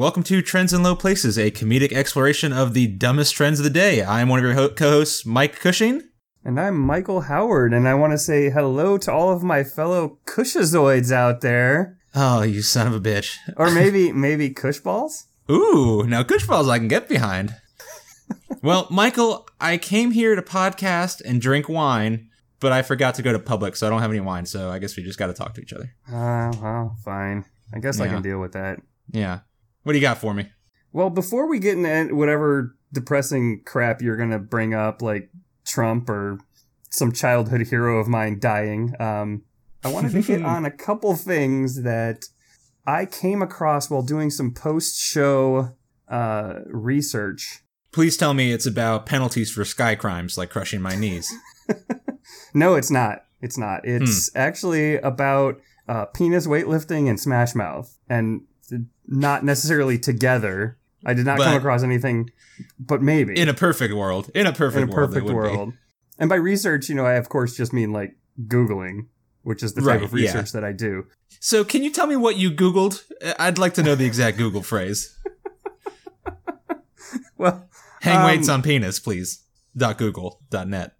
Welcome to Trends in Low Places, a comedic exploration of the dumbest trends of the day. I'm one of your ho- co-hosts, Mike Cushing. And I'm Michael Howard, and I want to say hello to all of my fellow Cushazoids out there. Oh, you son of a bitch. Or maybe, maybe Cushballs? Ooh, now Cushballs I can get behind. well, Michael, I came here to podcast and drink wine, but I forgot to go to public, so I don't have any wine, so I guess we just got to talk to each other. Uh, well, fine. I guess I can deal with that. Yeah. What do you got for me? Well, before we get into whatever depressing crap you're gonna bring up, like Trump or some childhood hero of mine dying, um, I wanted to hit on a couple things that I came across while doing some post-show uh, research. Please tell me it's about penalties for sky crimes like crushing my knees. No, it's not. It's not. It's actually about uh, penis weightlifting and Smash Mouth, and not necessarily together. I did not come across anything, but maybe In a perfect world. In a perfect world. in a world. perfect would be. world. And by research, you know, I of course just mean like Googling, which is the type Right, of yeah. research that I do. So, can you tell me what you Googled? I'd like to know the exact Google phrase. Well, Hang Um, weights on penis, please. Dot Google. Dot net.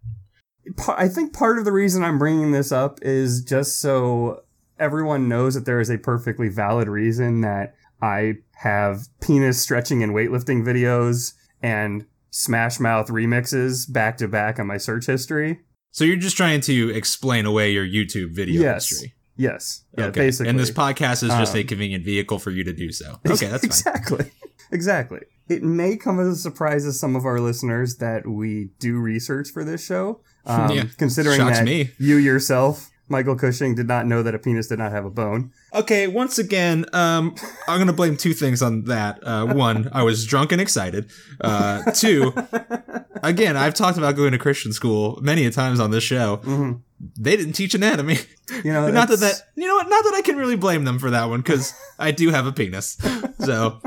I think part of the reason I'm bringing this up is just so everyone knows that there is a perfectly valid reason that I have penis stretching and weightlifting videos and Smash Mouth remixes back to back on my search history. So you're just trying to explain away your YouTube video Yes. history. Yes. Yeah, okay. basically. And this podcast is just a Um, convenient vehicle for you to do so. Okay, that's fine. exactly. Exactly. It may come as a surprise to some of our listeners that we do research for this show. Um, Yeah. Considering Shocks that me. you yourself, Michael Cushing, did not know that a penis did not have a bone. Okay, once again, um, I'm gonna blame two things on that. Uh, one, I was drunk and excited. Uh, two, again, I've talked about going to Christian school many a times on this show. hmm They didn't teach anatomy. You know, not that that you know what? Not that I can really blame them for that one because I do have a penis. So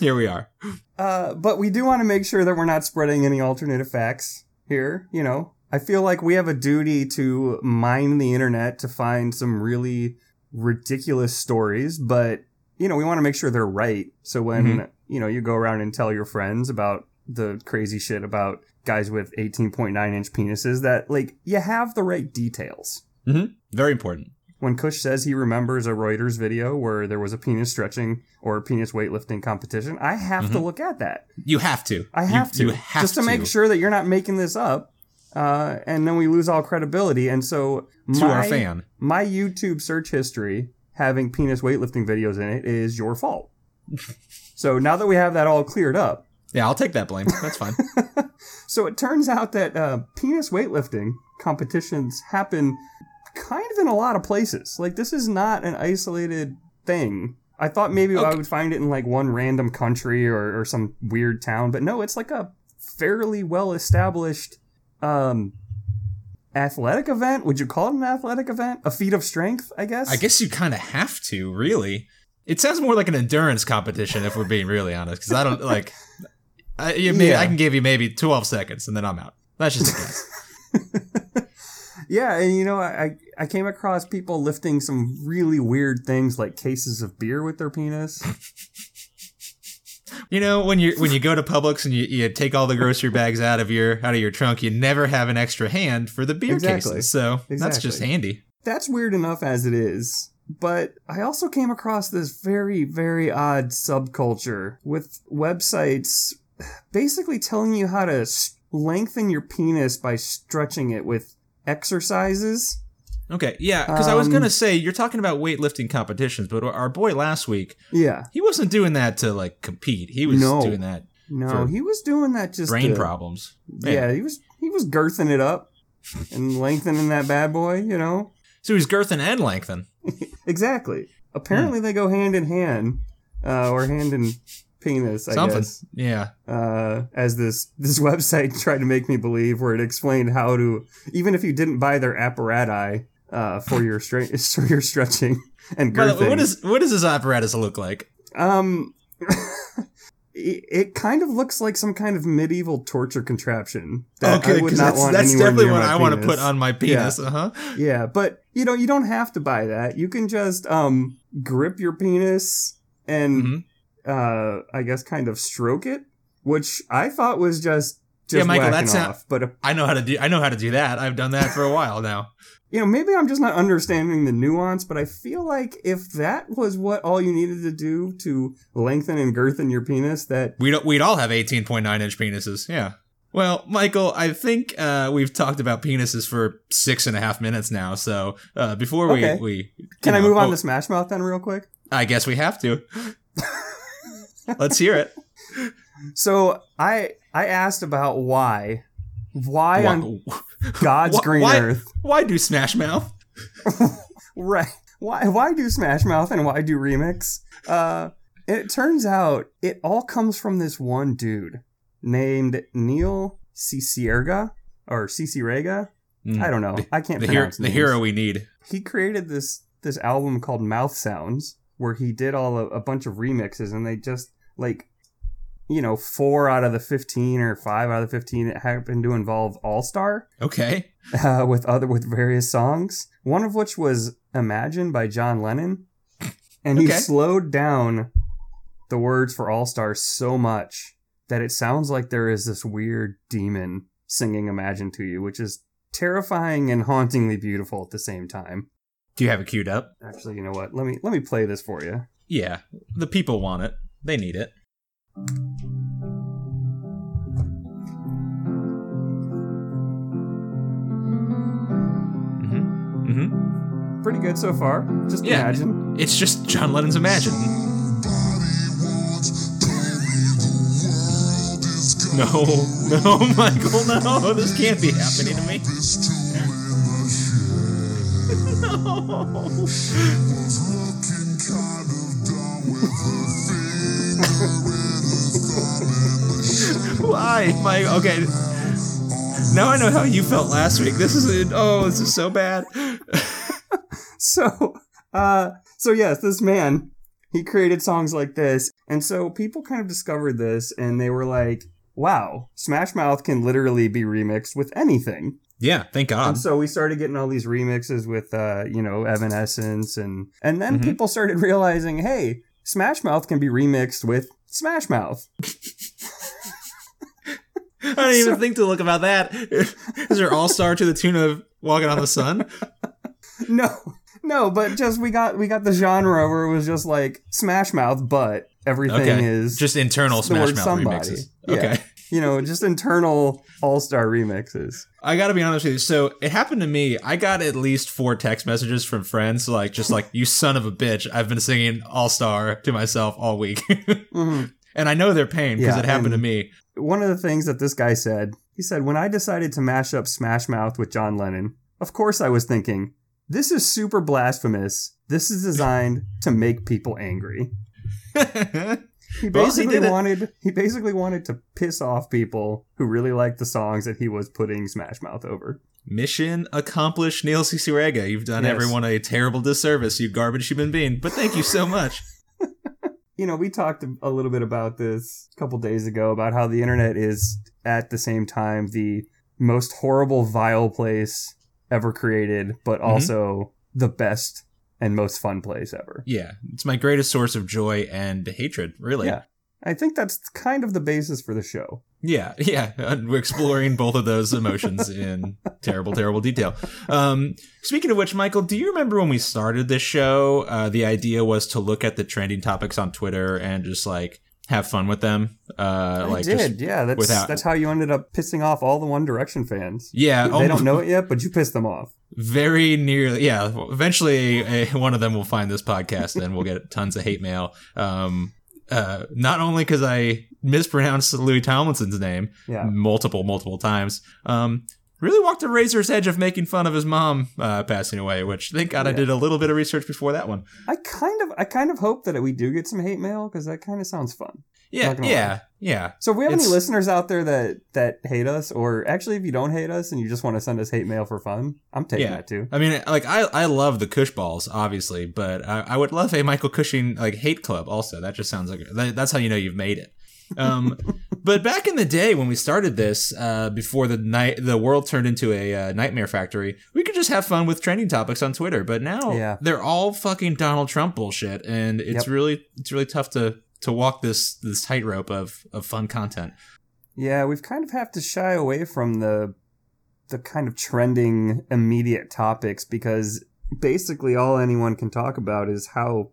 here we are. Uh, but we do want to make sure that we're not spreading any alternative facts here. You know, I feel like we have a duty to mine the internet to find some really ridiculous stories, but you know, we want to make sure they're right. So when Mhm. you know you go around and tell your friends about the crazy shit about guys with 18.9 inch penises, that like you have the right details. Very important. When Kush says he remembers a Reuters video where there was a penis stretching or penis weightlifting competition, I have to Mhm. look at that. You have to. I You- have to You have just to, make sure that you're not making this up, uh, and then we lose all credibility. And so to my, our fan. my YouTube search history having penis weightlifting videos in it is your fault. so now that we have that all cleared up, Yeah, I'll take that blame. That's fine. so it turns out that uh, penis weightlifting competitions happen kind of in a lot of places. Like this is not an isolated thing. I thought maybe I would find it in like one random country or, or some weird town, but no, it's like a fairly well established um athletic event. Would you call it an athletic event? A feat of strength, I guess. I guess you kind of have to, really. It sounds more like an endurance competition, if we're being really honest. Because I don't like. I, you Yeah. I can give you maybe 12 seconds and then I'm out. That's just a guess. Yeah, and you know, I I came across people lifting some really weird things like cases of beer with their penis. you know, when you when you go to Publix and you, you take all the grocery bags out of your out of your trunk, you never have an extra hand for the beer Exactly. cases. So that's just handy. That's weird enough as it is. But I also came across this very, very odd subculture with websites basically telling you how to lengthen your penis by stretching it with exercises. Okay, yeah, because I was Um, gonna say you're talking about weightlifting competitions, but our boy last week Yeah. he wasn't doing that to like compete. He was No. doing that No, he was doing that just brain to- problems. Yeah, he was he was girthing it up and lengthening that bad boy, you know? So he's girthing and lengthen. Exactly. Apparently they go hand in hand, uh, or hand in penis, I Something. guess. Yeah. uh, as this this website tried to make me believe, where it explained how to even if you didn't buy their apparatus uh, for your stre- for your stretching and way, what is what does this apparatus look like? um, it, it kind of looks like some kind of medieval torture contraption that I would not that's, want that's definitely what I want to put on my penis. Uh huh. Yeah, but you know you don't have to buy that. You can just um grip your penis and Mhm. uh, I guess, kind of stroke it, which I thought was just just Yeah, Michael, that's not- But uh, I know how to do. I know how to do that. I've done that for a while now. You know, maybe I'm just not understanding the nuance. But I feel like if that was what all you needed to do to lengthen and girthen your penis, that We'd we'd all have 18.9 inch penises. Yeah. Well, Michael, I think uh, we've talked about penises for six and a half minutes now. So uh, before we Okay. we can I move on oh, to Smash Mouth then, real quick? I guess we have to. Let's hear it. So I I asked about why, why on Why, God's wh- green why- earth, why do Smash Mouth? right? Why why do Smash Mouth and why do remix? Uh, it turns out it all comes from this one dude named Neil Cicierga or Cicierega. Mm. I don't know. I can't The hero, pronounce the hero we need. He created this this album called Mouth Sounds, where he did all a, a bunch of remixes, and they just like, you know, four out of the fifteen or five out of the fifteen that happened to involve All Star Okay. uh, with other with various songs. One of which was "Imagine" by John Lennon, and he Okay. slowed down the words for All Star so much that it sounds like there is this weird demon singing "Imagine" to you, which is terrifying and hauntingly beautiful at the same time. Do you have it queued up? Actually, you know what? Let me let me play this for you. Yeah. The people want it. They need it. Mm-hmm. Mm-hmm. Pretty good so far. Just Yeah. imagine. It's just John Lennon's Imagine. No, no, Michael, no, this can't be happening to me. No. Why, Mike? Okay. Now I know how you felt last week. This is oh, this is so bad. So, uh, so yes, this man he created songs like this, and so people kind of discovered this, and they were like, "Wow, Smash Mouth can literally be remixed with anything." Yeah, thank God. And so we started getting all these remixes with, uh, you know, Evanescence, and and then Mhm. people started realizing, hey, Smash Mouth can be remixed with Smash Mouth. I didn't even So- think to look about that. Is there All Star to the tune of Walking on the Sun? No, no, but just we got we got the genre where it was just like Smash Mouth, but everything Okay. is Just internal Smash Mouth somebody. remixes. Yeah. Okay. you know just internal all star remixes. I gotta be honest with you. So it happened to me. I got at least four text messages from friends, like just like you son of a bitch. I've been singing All Star to myself all week, hmm and I know their pain because Yeah, it happened to me. One of the things that this guy said, he said, when I decided to mash up Smash Mouth with John Lennon, of course I was thinking, this is super blasphemous. This is designed to make people angry. He Well, he basically it. wanted he basically wanted to piss off people who really liked the songs that he was putting Smash Mouth over. Mission accomplished, Neil Cicierega. You've done Yes. everyone a terrible disservice, you garbage human being. But thank you so much. You know, we talked a little bit about this a couple days ago about how the internet is at the same time the most horrible, vile place ever created, but Mm-hmm. also the best and most fun place ever. Yeah, it's my greatest source of joy and hatred, really. Yeah. I think that's kind of the basis for the show. Yeah, yeah. We're exploring both of those emotions in terrible, terrible detail. Um, speaking of which, Michael, do you remember when we started this show? Uh, the idea was to look at the trending topics on Twitter and just like have fun with them. Uh, I like did, yeah. That's without- that's how you ended up pissing off all the One Direction fans. yeah, they don't know it yet, but you pissed them off. very nearly. Yeah, eventually a, one of them will find this podcast and we'll get tons of hate mail. Um, uh, not only because I mispronounced Louis Tomlinson's name, Yeah. multiple, multiple times. Um, really walked the razor's edge of making fun of his mom uh, passing away, which thank God I did a little bit of research before that one. I kind of I kind of hope that we do get some hate mail because that kind of sounds fun. Yeah, Not gonna yeah, yeah. So if we have any listeners out there that that hate us, or actually if you don't hate us and you just want to send us hate mail for fun, I'm taking Yeah. that too. I mean, like I, I love the Cush balls, obviously, but I, I would love a Michael Cushing like hate club. Also, that just sounds like that, that's how you know you've made it. Um, but back in the day when we started this, uh, before the night the world turned into a uh, nightmare factory, we could just have fun with trending topics on Twitter. But now Yeah. they're all fucking Donald Trump bullshit, and it's Yep. really it's really tough to to walk this this tightrope of of fun content. Yeah, we've kind of have to shy away from the the kind of trending immediate topics because basically all anyone can talk about is how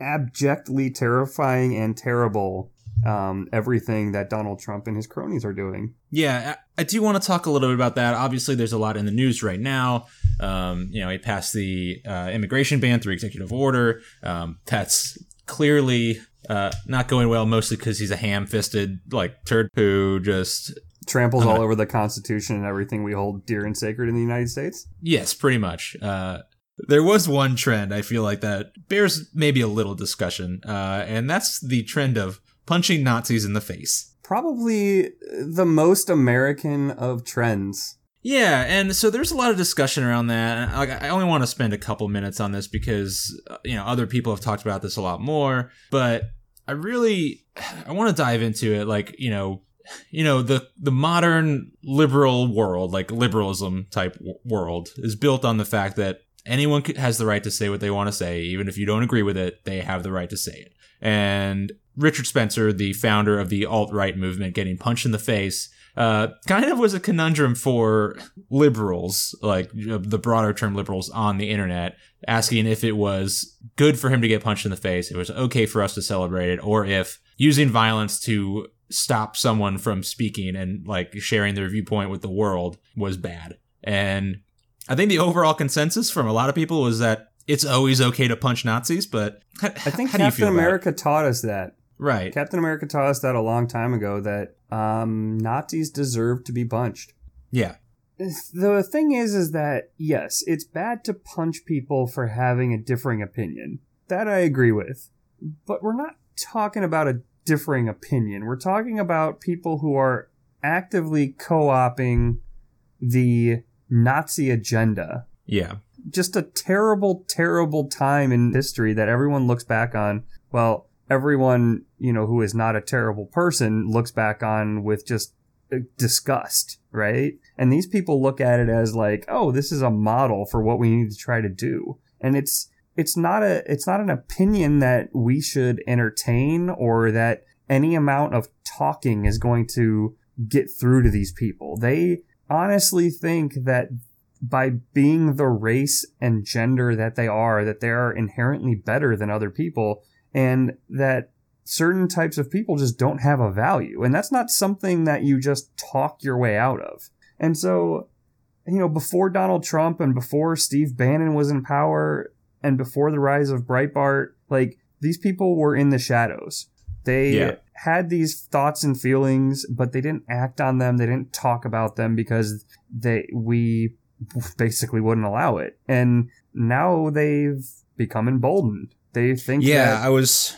abjectly terrifying and terrible um, everything that Donald Trump and his cronies are doing. Yeah, I, I do want to talk a little bit about that. Obviously, there's a lot in the news right now. Um, you know, he passed the uh, immigration ban through executive order. Um, that's clearly uh, not going well, mostly because he's a ham-fisted like turd who just tramples all over the Constitution and everything we hold dear and sacred in the United States. Yes, pretty much. Uh, there was one trend I feel like that bears maybe a little discussion, uh, and that's the trend of punching Nazis in the face. Probably the most American of trends. Yeah, and so there's a lot of discussion around that. I only want to spend a couple minutes on this because uh, you know other people have talked about this a lot more, but I really I want to dive into it. Like you know, you know the the modern liberal world, like liberalism type world, is built on the fact that anyone has the right to say what they want to say, even if you don't agree with it. They have the right to say it, and Richard Spencer, the founder of the alt right movement, getting punched in the face, uh, kind of was a conundrum for liberals, like the broader term liberals on the internet, asking if it was good for him to get punched in the face, it was okay for us to celebrate it, or if using violence to stop someone from speaking and like sharing their viewpoint with the world was bad. And I think the overall consensus from a lot of people was that it's always okay to punch Nazis, but I think Captain America taught us that. Right. Captain America taught us that a long time ago that um, Nazis deserve to be punched. Yeah. The thing is, is that yes, it's bad to punch people for having a differing opinion. That I agree with. But we're not talking about a differing opinion. We're talking about people who are actively co opting the Nazi agenda. Yeah. Just a terrible, terrible time in history that everyone looks back on. Well, everyone, you know, who is not a terrible person looks back on with just uh, disgust, right? And these people look at it as like, oh, this is a model for what we need to try to do. And it's, it's not a, it's not an opinion that we should entertain or that any amount of talking is going to get through to these people. They honestly think that by being the race and gender that they are, that they are inherently better than other people and that certain types of people just don't have a value. And that's not something that you just talk your way out of. And so, you know, before Donald Trump and before Steve Bannon was in power and before the rise of Breitbart, like these people were in the shadows. They yeah. had these thoughts and feelings, but they didn't act on them. They didn't talk about them because they, we basically wouldn't allow it. And now they've become emboldened they think yeah i was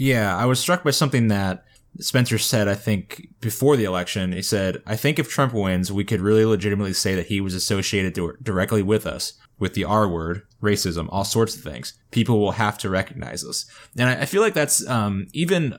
yeah i was struck by something that spencer said i think before the election. He said i think if trump wins we could really legitimately say that he was associated directly with us with the r word racism all sorts of things. People will have to recognize us. And i, I feel like that's um, even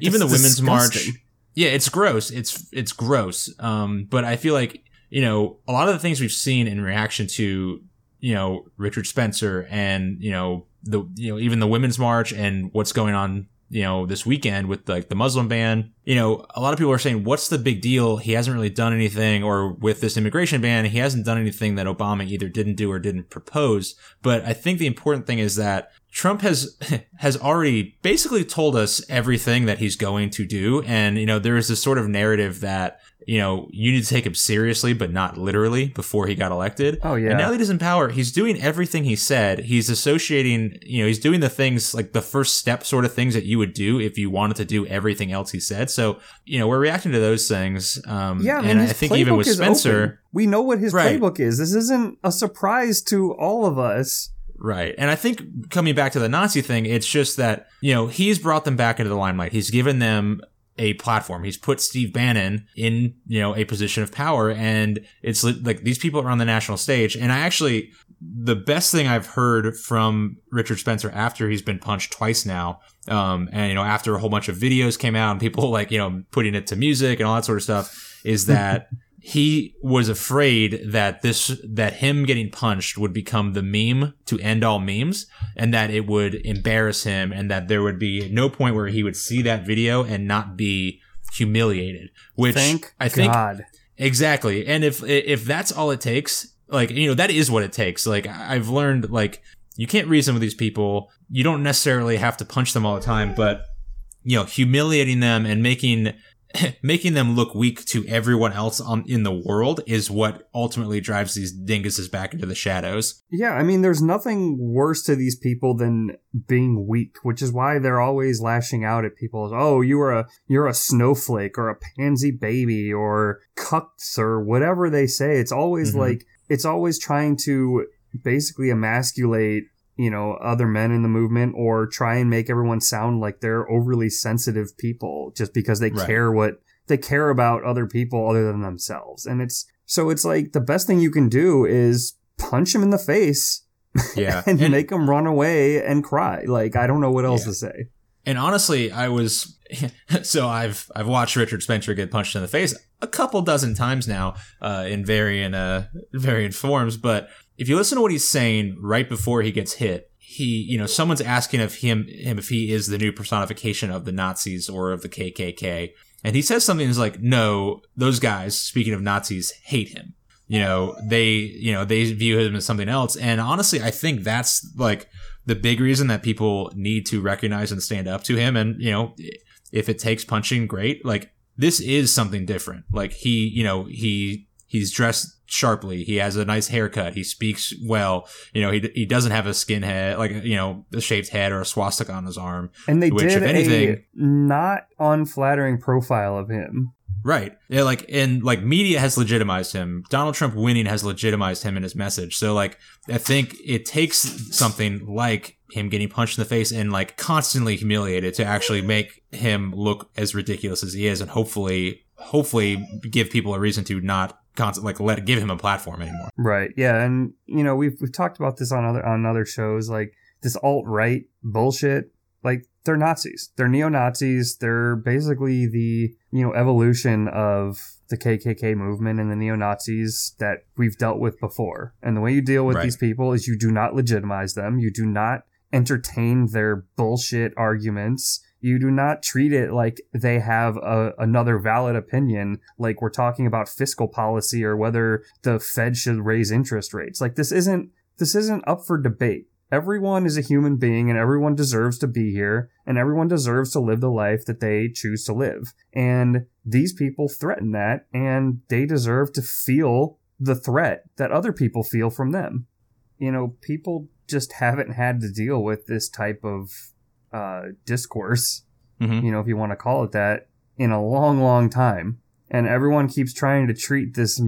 even the women's disgusting. march yeah it's gross. It's it's gross. Um, but i feel like you know a lot of the things we've seen in reaction to you know richard spencer and you know the you know even the women's march and what's going on you know this weekend with like the muslim ban. You know a lot of people are saying what's the big deal? He hasn't really done anything or with this immigration ban he hasn't done anything that obama either didn't do or didn't propose. But i think the important thing is that Trump has has already basically told us everything that he's going to do. And you know there is this sort of narrative that you know, you need to take him seriously, but not literally before he got elected. Oh, yeah. And now that he's in power, he's doing everything he said. He's associating, you know, he's doing the things like the first step sort of things that you would do if you wanted to do everything else he said. So, you know, we're reacting to those things. Um, yeah, I mean, and I think even with Spencer, open. we know what his right. playbook is. This isn't a surprise to all of us. Right. And I think coming back to the Nazi thing, it's just that, you know, he's brought them back into the limelight. He's given them a platform. He's put Steve Bannon in, you know, a position of power and it's like these people are on the national stage. And I actually, the best thing I've heard from Richard Spencer after he's been punched twice now, um, and, you know, after a whole bunch of videos came out and people like, you know, putting it to music and all that sort of stuff is that he was afraid that this that him getting punched would become the meme to end all memes and that it would embarrass him and that there would be no point where he would see that video and not be humiliated which Thank i think God. exactly. And if if that's all it takes like you know that is what it takes. Like i've learned like you can't reason with these people. You don't necessarily have to punch them all the time but you know humiliating them and making making them look weak to everyone else on in the world is what ultimately drives these dinguses back into the shadows. Yeah, I mean, there's nothing worse to these people than being weak, which is why they're always lashing out at people. Oh, you are a you're a snowflake or a pansy baby or cucks or whatever they say. It's always Mhm. like it's always trying to basically emasculate you know other men in the movement or try and make everyone sound like they're overly sensitive people just because they Right. care what they care about other people other than themselves and it's so it's like the best thing you can do is punch him in the face Yeah. and, and, make him run away and cry like i don't know what else Yeah. to say and honestly, I was so I've I've watched Richard Spencer get punched in the face a couple dozen times now uh, in varying uh, varying forms. But if you listen to what he's saying right before he gets hit, he you know someone's asking of him him if he is the new personification of the Nazis or of the KKK, and he says something that's like, no, those guys, speaking of Nazis, hate him. You know, they you know they view him as something else, and honestly, I think that's like the big reason that people need to recognize and stand up to him. And, you know, if it takes punching, great. Like, this is something different. Like, he, you know, he, he's dressed sharply. He has a nice haircut. He speaks well. You know, he, he doesn't have a skin head, like, you know, a shaved head or a swastika on his arm. and they Which, did anything- a not unflattering profile of him Right. Yeah, like and like media has legitimized him. Donald Trump winning has legitimized him and his message. So like I think it takes something like him getting punched in the face and like constantly humiliated to actually make him look as ridiculous as he is and hopefully hopefully give people a reason to not constant like let give him a platform anymore. Right. Yeah, and you know we've we've talked about this on other on other shows like this alt right bullshit. Like they're Nazis. They're neo Nazis. They're basically the you know evolution of the KKK movement and the neo Nazis that we've dealt with before. And the way you deal with Right. these people is you do not legitimize them. You do not entertain their bullshit arguments. You do not treat it like they have a, another valid opinion, like we're talking about fiscal policy or whether the Fed should raise interest rates. Like this isn't this isn't up for debate. Everyone is a human being and everyone deserves to be here and everyone deserves to live the life that they choose to live. And these people threaten that and they deserve to feel the threat that other people feel from them. You know, people just haven't had to deal with this type of uh, discourse Mhm. you know, if you want to call it that, in a long, long time. And everyone keeps trying to treat this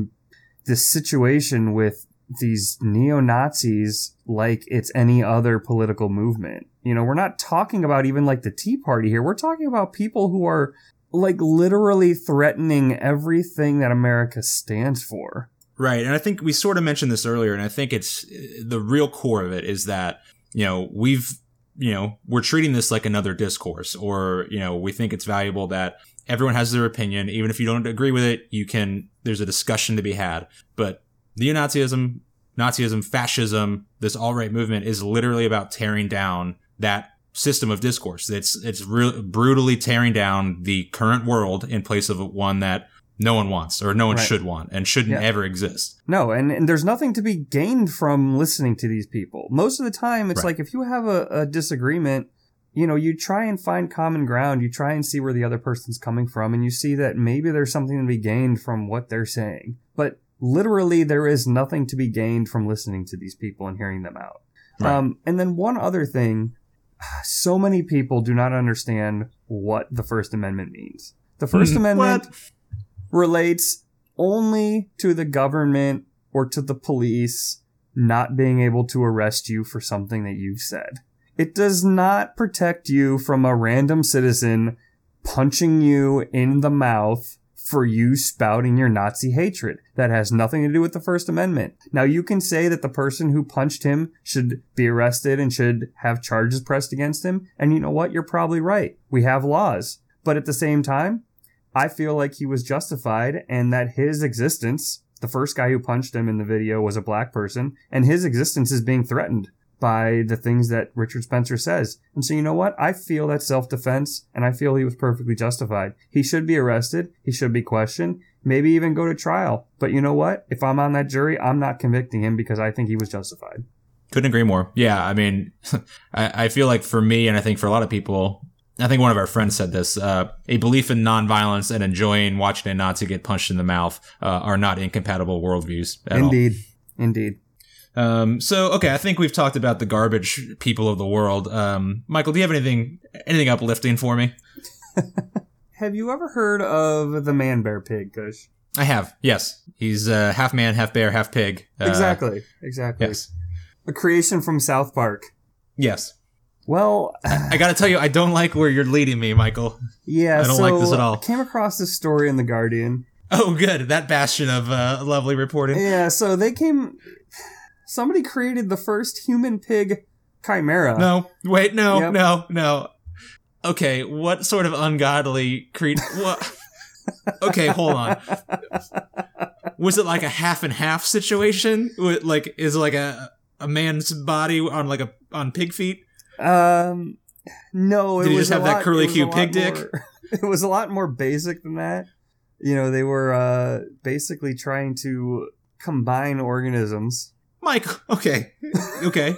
this situation with these neo Nazis like it's any other political movement. You know, we're not talking about even like the Tea Party here. We're talking about people who are like literally threatening everything that America stands for. Right. And I think we sort of mentioned this earlier, and I think it's the real core of it is that, you know, we've, you know, we're treating this like another discourse, or, you know, we think it's valuable that everyone has their opinion. Even if you don't agree with it, you can, there's a discussion to be had. But neo Nazism, Nazism, fascism, this all right movement is literally about tearing down that system of discourse. It's, it's brutally tearing down the current world in place of one that no one wants or no one Right. should want and shouldn't Yeah. ever exist. No, and, and there's nothing to be gained from listening to these people. Most of the time, it's Right. like if you have a, a disagreement, you know, you try and find common ground. You try and see where the other person's coming from, and you see that maybe there's something to be gained from what they're saying. But literally, there is nothing to be gained from listening to these people and hearing them out. Right. Um, and then one other thing so many people do not understand what the First Amendment means. The 1st Hmm, Amendment what? Relates only to the government or to the police not being able to arrest you for something that you've said. It does not protect you from a random citizen punching you in the mouth for you spouting your Nazi hatred. That has nothing to do with the First Amendment. Now you can say that the person who punched him should be arrested and should have charges pressed against him. And you know what? You're probably right. We have laws. But at the same time, I feel like he was justified and that his existence, the first guy who punched him in the video was a black person, and his existence is being threatened by the things that Richard Spencer says. And so, you know what? I feel that self defense and I feel he was perfectly justified. He should be arrested. He should be questioned, maybe even go to trial. But you know what? If I'm on that jury, I'm not convicting him because I think he was justified. Couldn't agree more. Yeah, I mean, I, I feel like for me, and I think for a lot of people, I think one of our friends said this: uh, a belief in nonviolence and enjoying watching a Nazi get punched in the mouth uh, are not incompatible worldviews. Indeed, all. indeed. Um, so okay, I think we've talked about the garbage people of the world. Um, Michael, do you have anything anything uplifting for me? have you ever heard of the man bear pig, Kush? I have. Yes, he's uh, half man, half bear, half pig. Uh, exactly. Exactly. Yes. A creation from South Park. Yes. Well, I, I got to tell you, I don't like where you're leading me, Michael. Yeah, I don't so like this at all. I came across this story in the Guardian. Oh, good. That bastion of uh, lovely reporting. Yeah, so they came somebody created the first human pig chimera. No, wait, no, Yep. no, no. Okay, what sort of ungodly creed? What? okay, hold on. Was it like a half and half situation? Like, is it like a a man's body on like a on pig feet? Um, no, it Did he was just have that curly it was a Q lot pig dick? more- It was a lot more basic than that. You know, they were uh, basically trying to combine organisms. Mike, okay, okay.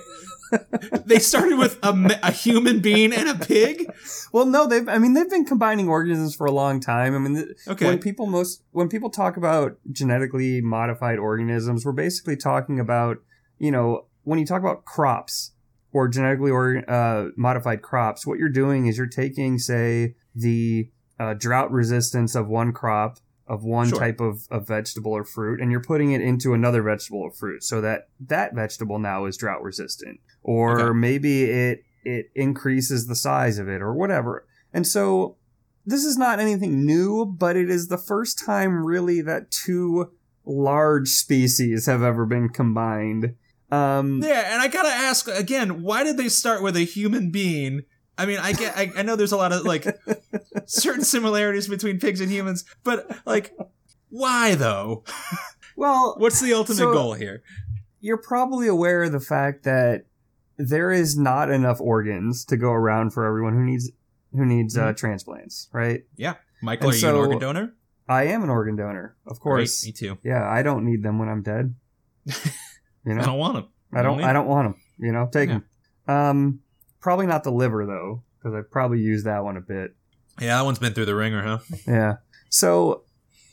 they started with a, a human being and a pig. Well, no, they've. I mean, they've been combining organisms for a long time. I mean, th- Okay, when people most when people talk about genetically modified organisms, we're basically talking about you know when you talk about crops or genetically or uh, modified crops, what you're doing is you're taking say the uh, drought resistance of one crop of one Sure. type of, of vegetable or fruit and you're putting it into another vegetable or fruit so that that vegetable now is drought resistant or Okay. maybe it it increases the size of it or whatever and so this is not anything new, but it is the first time really that two large species have ever been combined. Um, Yeah, and I gotta ask again, why did they start with a human being? I mean, I get, I, I know there's a lot of like certain similarities between pigs and humans, but like, why though? well, What's the ultimate So- goal here? you're probably aware of the fact that there is not enough organs to go around for everyone who needs who needs uh, transplants, right? Yeah, Michael, And are you an organ donor? I am an organ donor, of course. Me too. Yeah, I don't need them when I'm dead. You know, I don't want them. I don't. I don't want them. You know, take Yeah. them. Um, probably not the liver though, because I probably used that one a bit. Yeah, that one's been through the wringer, huh? Yeah. So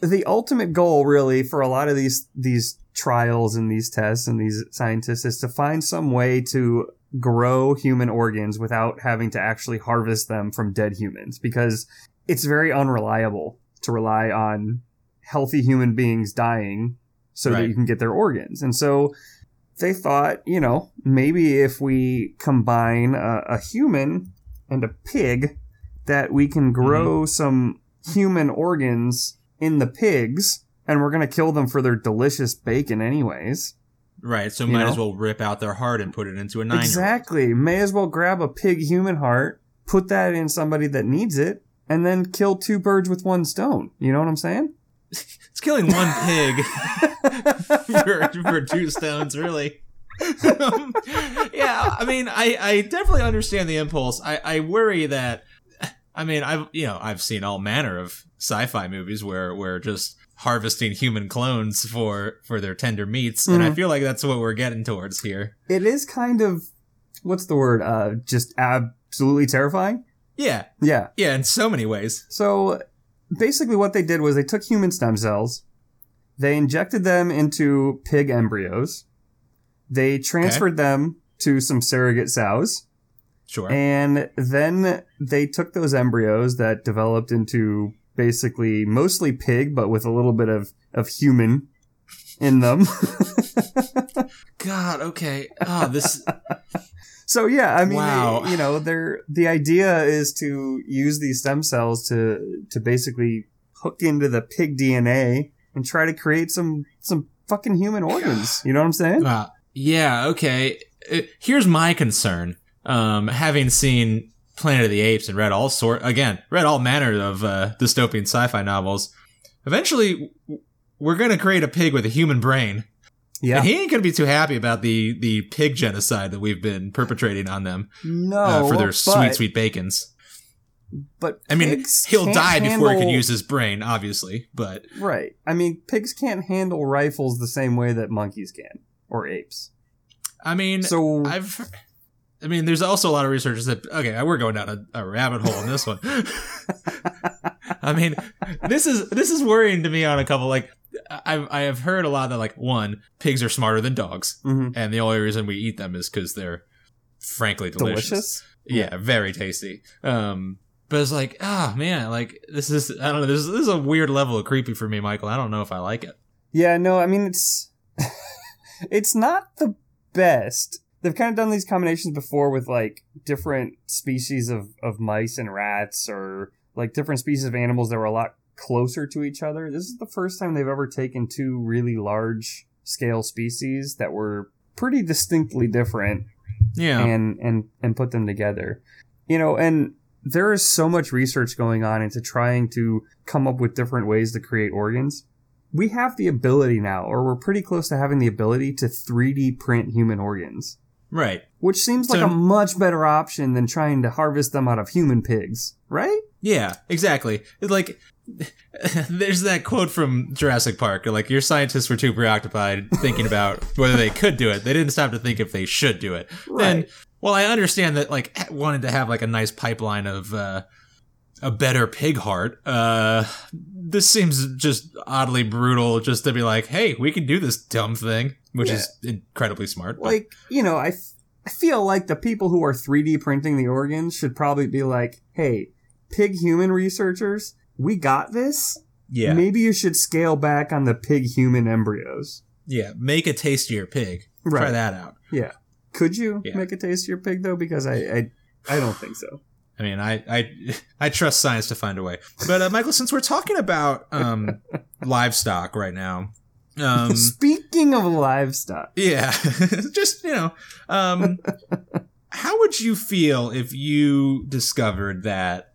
the ultimate goal, really, for a lot of these these trials and these tests and these scientists is to find some way to grow human organs without having to actually harvest them from dead humans, because it's very unreliable to rely on healthy human beings dying so that you can get their organs. And so they thought, you know, maybe if we combine a, a human and a pig, that we can mm-hmm. grow some human organs in the pigs, and we're going to kill them for their delicious bacon, anyways. Right. So You might know? as well rip out their heart and put it into a nine. Exactly. May as well grab a pig human heart, put that in somebody that needs it, and then kill two birds with one stone. You know what I'm saying? It's killing one pig for, for two stones, really. Um, yeah, I mean, I, I definitely understand the impulse. I, I worry that, I mean, I've you know I've seen all manner of sci-fi movies where where just harvesting human clones for for their tender meats, and I Mhm. feel like that's what we're getting towards here. It is kind of, what's the word? Uh, just absolutely terrifying. Yeah, Yeah. yeah, in so many ways. So basically, what they did was they took human stem cells, they injected them into pig embryos, they transferred them to some surrogate sows, Sure. and then they took those embryos that developed into basically mostly pig, but with a little bit of, of human in them. God, okay. Ah, this. so yeah, I mean, Wow. you know, they're, the idea is to use these stem cells to, to basically hook into the pig DNA and try to create some, some fucking human organs. You know what I'm saying? Uh, yeah, okay. Uh, Here's my concern. Um, having seen Planet of the Apes and read all sort again read all manner of uh, dystopian sci-fi novels. Eventually, we're gonna create a pig with a human brain, Yeah. and he ain't gonna be too happy about the the pig genocide that we've been perpetrating on them no. uh, for their but, sweet sweet bacons. But I mean, he'll die before he can use his brain, obviously, but Right. I mean, pigs can't handle rifles the same way that monkeys can or apes. I mean, So I've. I mean, there's also a lot of researchers that okay, we're going down a, a rabbit hole in this one. I mean, this is this is worrying to me on a couple like I've I have heard a lot that like one pigs are smarter than dogs, Mhm. and the only reason we eat them is because they're frankly delicious. delicious. Yeah, very tasty. Um, but it's like, ah, man, like this is I don't know. This, this is a weird level of creepy for me, Michael. I don't know if I like it. Yeah, no, I mean it's it's not the best. They've kind of done these combinations before with like different species of, of mice and rats or like different species of animals that were a lot closer to each other. This is the first time they've ever taken two really large scale species that were pretty distinctly different Yeah, and and and put them together. You know, and there is so much research going on into trying to come up with different ways to create organs. We have the ability now, or we're pretty close to having the ability to 3D print human organs, right. which seems like So- a much better option than trying to harvest them out of human pigs, right? Yeah, exactly. It's like there's that quote from Jurassic Park. Like your scientists were too preoccupied thinking about whether they could do it. They didn't stop to think if they should do it. Right. well, I understand that like wanted to have like a nice pipeline of uh, a better pig heart. Uh, this seems just oddly brutal. Just to be like, hey, we can do this dumb thing, which is incredibly smart. but- Like, you know, I, f- I feel like the people who are 3D printing the organs should probably be like, hey, pig human researchers, we got this. yeah, Maybe you should scale back on the pig human embryos. yeah. Make a tastier pig. Try that out. Yeah. Could you Yeah. make a tastier pig though? Because I, I, I don't think so. I mean, I, I I trust science to find a way. But uh, Michael, since we're talking about um, livestock right now, um, Speaking of livestock, yeah, just you know, um, how would you feel if you discovered that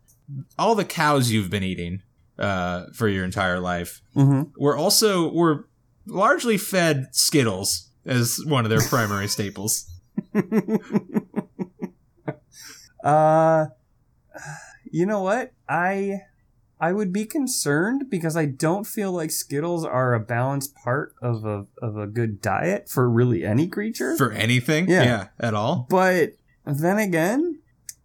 all the cows you've been eating uh, for your entire life mm-hmm. were also were largely fed Skittles as one of their primary staples? uh, you know what? I, I would be concerned because I don't feel like Skittles are a balanced part of a of a good diet for really any creature. For anything, Yeah. yeah, at all. but then again,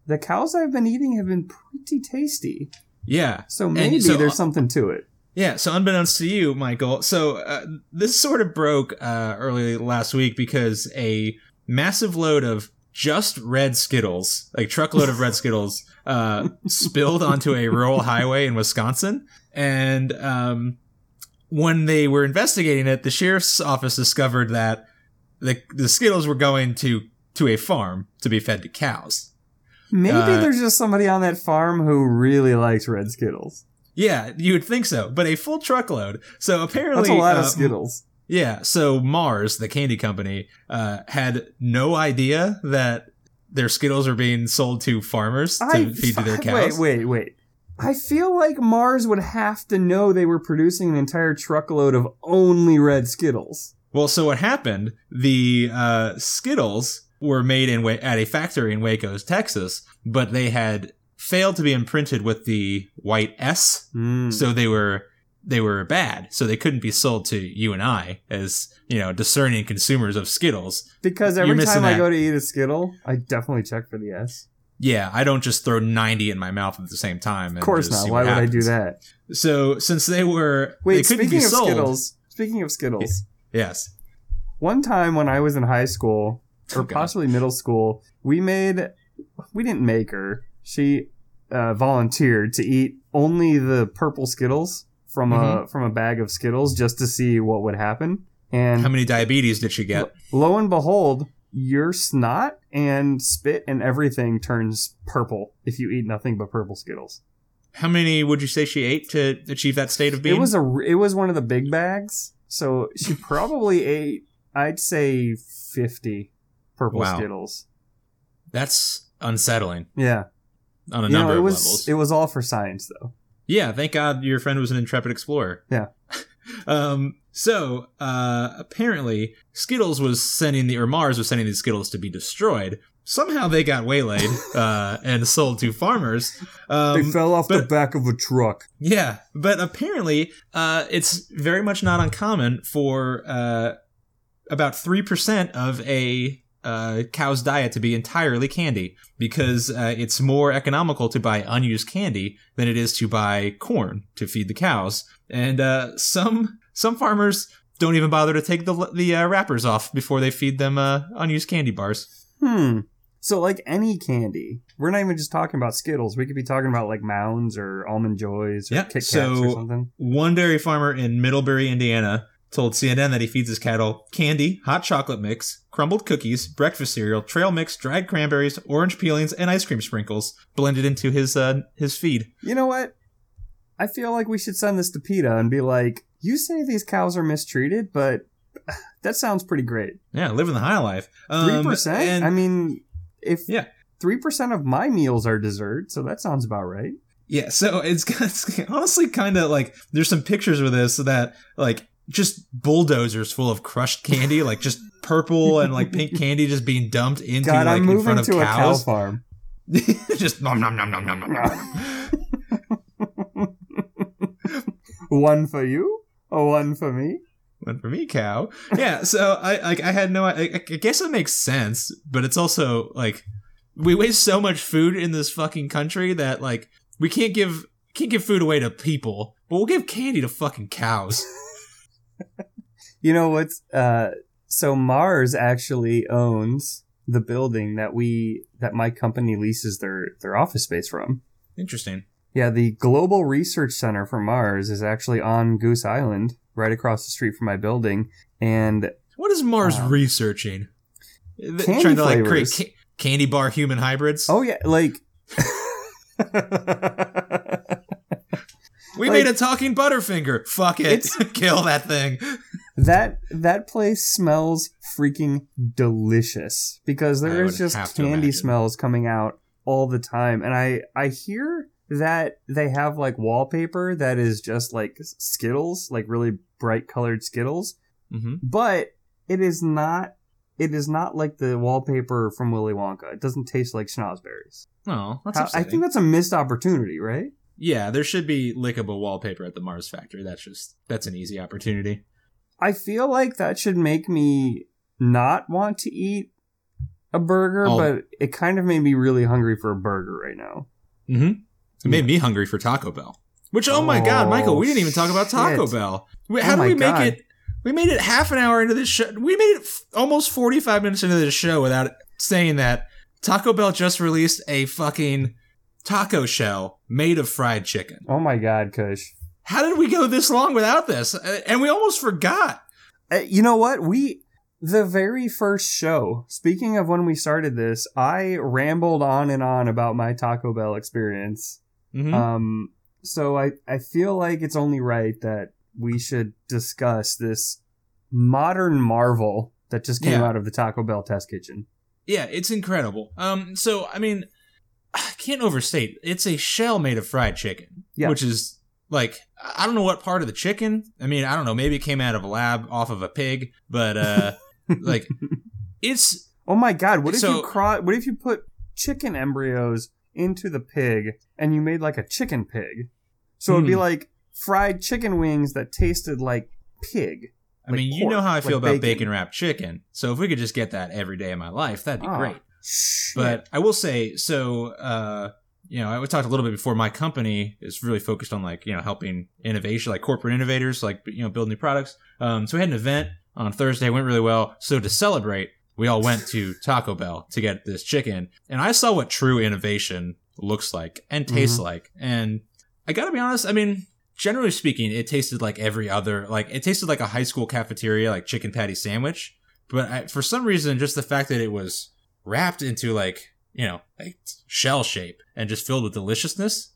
the cows I've been eating have been pretty tasty. Yeah, So maybe so- there's something to it. Yeah, so unbeknownst to you, Michael, so uh, this sort of broke uh, early last week because a massive load of just red Skittles, like truckload of red Skittles, uh, spilled onto a rural highway in Wisconsin, and um, when they were investigating it, the sheriff's office discovered that the the Skittles were going to to a farm to be fed to cows. Maybe Uh, there's just somebody on that farm who really likes red Skittles. Yeah, you would think so, but a full truckload. So apparently, That's a lot of uh, Skittles. Yeah, so Mars, the candy company, uh, had no idea that their Skittles were being sold to farmers to feed to their cows. Wait, wait, wait. I feel like Mars would have to know they were producing an entire truckload of only red Skittles. Well, so what happened? The uh, Skittles were made in at a factory in Waco, Texas, but they had failed to be imprinted with the white S, Mm. so they were they were bad. So they couldn't be sold to you and I as you know discerning consumers of Skittles. Because every time I that. go to eat a Skittle, I definitely check for the S. Yeah, I don't just throw ninety in my mouth at the same time. And Of course not. Why would I do that? So since they were Wait, they couldn't speaking be of sold, Skittles, speaking of Skittles, yes, one time when I was in high school or God. possibly middle school, we made we didn't make her. She uh, volunteered to eat only the purple Skittles from Mm-hmm. a from a bag of Skittles just to see what would happen. And how many diabetes did she get? lo and behold, your snot and spit and everything turns purple if you eat nothing but purple Skittles. How many would you say she ate to achieve that state of being? It was a it was one of the big bags, so she probably ate I'd say fifty purple Wow. Skittles. That's unsettling. Yeah. on a You number know, it of was levels. it was all for science though. Yeah, thank God your friend was an intrepid explorer. Yeah. um. So, uh, apparently, Skittles was sending the, or Mars was sending these Skittles to be destroyed. Somehow they got waylaid uh, and sold to farmers. Um, they fell off the back of a truck. yeah, but apparently, uh, it's very much not uncommon for uh, about three percent of a uh, cow's diet to be entirely candy because uh, it's more economical to buy unused candy than it is to buy corn to feed the cows. And uh, some some farmers don't even bother to take the the uh, wrappers off before they feed them uh, unused candy bars. Hmm. So like any candy, we're not even just talking about Skittles. We could be talking about like Mounds or Almond Joys or Yeah, Kit Kats so- or something. One dairy farmer in Middlebury, Indiana, told CNN that he feeds his cattle candy, hot chocolate mix, crumbled cookies, breakfast cereal, trail mix, dried cranberries, orange peelings, and ice cream sprinkles blended into his uh, his feed. You know what? I feel like we should send this to PETA and be like, "You say these cows are mistreated, but that sounds pretty great. Yeah, living the high life. Three Um, percent. I mean, if Yeah. three percent of my meals are dessert, so that sounds about right. Yeah, so it's, it's honestly kind of like there's some pictures with this that like just bulldozers full of crushed candy, like just purple and like pink candy just being dumped into God, like I'm in front of to a cow cows. farm. just nom nom nom nom nom nom. One for you, or one for me. One for me, cow. Yeah, so I like I had no. I, I guess it makes sense, but it's also like we waste so much food in this fucking country that like we can't give can't give food away to people, but we'll give candy to fucking cows. You know what's uh so Mars actually owns the building that we that my company leases their their office space from. Interesting. Yeah, the Global Research Center for Mars is actually on Goose Island, right across the street from my building. And What is Mars Um, researching? Candy Trying to like create ca- candy bar human hybrids. oh yeah, like we like- made a talking Butterfinger. Fuck it, kill that thing. that that place smells freaking delicious because there is just candy smells coming out all the time. And i i hear that they have like wallpaper that is just like skittles like really bright colored skittles. Hmm but it is not it is not like the wallpaper from willy wonka. It doesn't taste like schnozberries. Oh, that's How- i think that's a missed opportunity right Yeah, there should be lickable wallpaper at the Mars factory. That's just that's an easy opportunity. I feel like that should make me not want to eat a burger, Oh. but it kind of made me really hungry for a burger right now. Mm-hmm. It made me hungry for Taco Bell. Which, oh, my God, Oh, Michael, we didn't even talk about Taco shit. Bell. Oh How my did we make God. it? We made it half an hour into this show. We made it f- almost 45 minutes into this show without saying that Taco Bell just released a fucking taco shell made of fried chicken. Oh my god, Kush. How did we go this long without this? And we almost forgot. Uh, you know what? We the very first show. Speaking of when we started this, I rambled on and on about my Taco Bell experience. Mhm. Um, so I I feel like it's only right that we should discuss this modern marvel that just came Yeah. out of the Taco Bell test kitchen. Yeah, it's incredible. Um, so I mean, I can't overstate. It's a shell made of fried chicken, Yeah. which is like I don't know what part of the chicken. I mean, I don't know. Maybe it came out of a lab off of a pig, but uh, like it's Oh my god, what if So- you cro- what if you put chicken embryos into the pig and you made like a chicken pig? So it'd be Hmm. like fried chicken wings that tasted like pig. I Like mean, you know how I feel like about bacon. wrapped chicken. So if we could just get that every day of my life, that'd be Ah, great. But I will say, so uh, you know, I talked a little bit before. My company is really focused on like you know helping innovation, like corporate innovators, like you know build new products. Um, so we had an event on Thursday, went really well. So to celebrate, we all went to Taco Bell to get this chicken, and I saw what true innovation looks like and tastes like. And I gotta be honest, I mean. Generally speaking, it tasted like every other, like it tasted like a high school cafeteria, like chicken patty sandwich. But I, for some reason, just the fact that it was wrapped into like you know like shell shape and just filled with deliciousness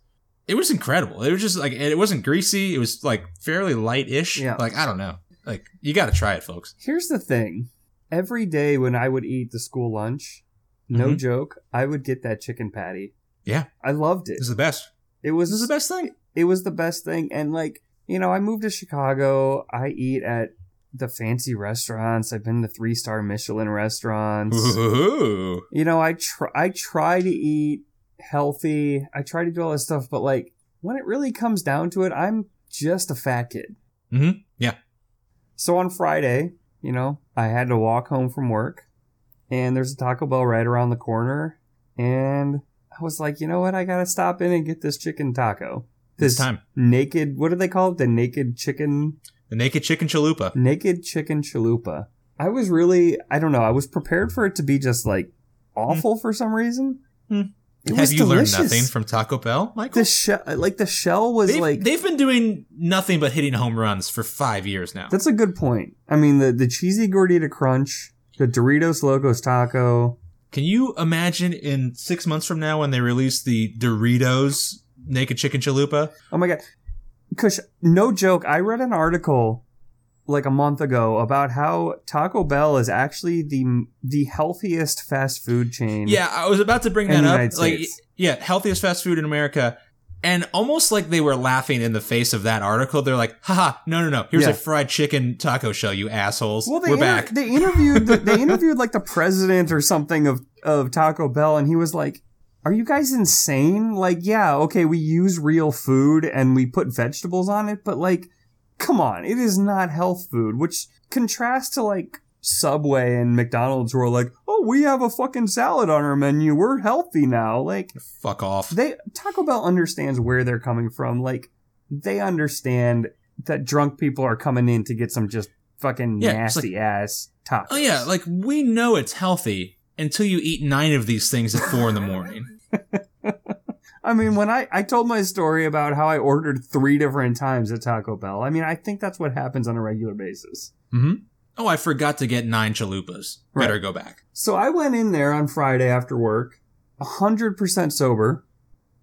it was incredible it was just like it wasn't greasy it was like fairly light-ish Yeah. like i don't know like you gotta try it folks Here's the thing. Every day when I would eat the school lunch, no Mhm. joke, I would get that chicken patty Yeah. I loved it. This is the best. It was This is the best thing. it was the best thing and like you know i moved to chicago i eat at the fancy restaurants i've been to three star michelin restaurants Ooh. you know i try i try to eat healthy i try to do all this stuff but like when it really comes down to it i'm just a fat kid Mhm. Yeah. so on friday you know i had to walk home from work and there's a taco bell right around the corner and i was like you know what i gotta stop in and get this chicken taco This this time. naked what do they call it the naked chicken The naked chicken chalupa. naked chicken chalupa i was really i don't know i was prepared for it to be just like awful for some reason hmm. it Have you delicious. learned nothing from Taco Bell, Michael? the shell like the shell was They've, like they've been doing nothing but hitting home runs for five years now. that's a good point i mean the the cheesy gordita crunch the doritos locos taco Can you imagine in six months from now when they release the Doritos naked chicken chalupa? oh my god kush no joke i read an article like a month ago about how Taco Bell is actually the the healthiest fast food chain. Yeah, I was about to bring that up. Like, yeah, healthiest fast food in America. And almost like they were laughing in the face of that article. They're like, haha, no, no, no. Here's Yeah. a fried chicken taco shell, you assholes. Well, they we're inter- back. They interviewed the, they interviewed like the president or something of of Taco Bell, and he was like, "Are you guys insane? Like, yeah, okay, we use real food and we put vegetables on it, but like, come on, it is not health food." Which contrasts to like Subway and McDonald's, who are like, "Oh, we have a fucking salad on our menu. We're healthy now." Like, Fuck off. they Taco Bell understands where they're coming from. Like they understand that drunk people are coming in to get some just fucking Yeah, nasty ass tacos. Oh yeah, like we know it's healthy until you eat nine of these things at four in the morning. I mean, when I I told my story about how I ordered three different times at Taco Bell. I mean, I think that's what happens on a regular basis. hmm Oh, I forgot to get nine chalupas. Right. Better go back. So I went in there on Friday after work, hundred percent sober.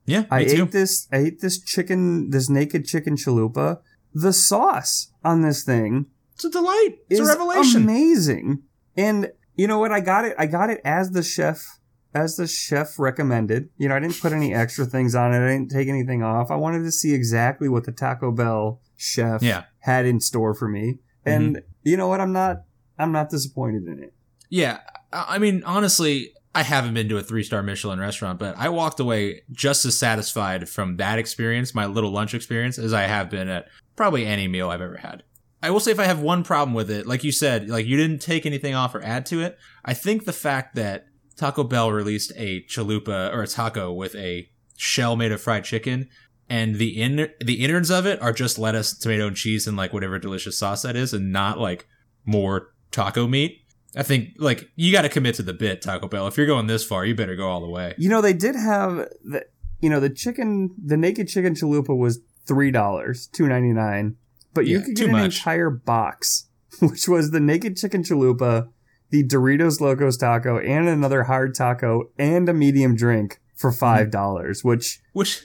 Yeah, me I too. ate this. I ate this chicken, this naked chicken chalupa. The sauce on this thing It's a delight. It's a revelation. amazing. And you know what? I got it. I got it as the chef, as the chef recommended. You know, I didn't put any extra things on it. I didn't take anything off. I wanted to see exactly what the Taco Bell chef Yeah. Mm-hmm. had in store for me. And you know what? I'm not. I'm not disappointed in it. Yeah, I I mean, honestly, I haven't been to a three star Michelin restaurant, but I walked away just as satisfied from that experience, my little lunch experience, as I have been at probably any meal I've ever had. I will say if I have one problem with it, like you said, like you didn't take anything off or add to it. I think the fact that Taco Bell released a chalupa or a taco with a shell made of fried chicken and the in the innards of it are just lettuce, tomato, and cheese and like whatever delicious sauce that is, and not like more taco meat. I think like you got to commit to the bit, Taco Bell. If you're going this far, you better go all the way. You know, they did have the. You know, the chicken, the naked chicken chalupa was three dollars, two ninety nine. But you Yeah, could get an much. entire box, which was the naked chicken chalupa, the Doritos Locos taco, and another hard taco and a medium drink for Mm-hmm. five dollars. Which Which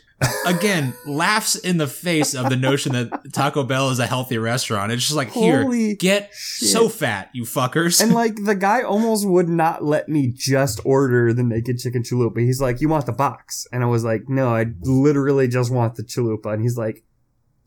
again laughs in the face of the notion that Taco Bell is a healthy restaurant. It's just like Holy here, get shit. so fat, you fuckers. and like the guy almost would not let me just order the naked chicken chalupa. He's like, "You want the box?" And I was like, "No, I literally just want the chalupa." And he's like,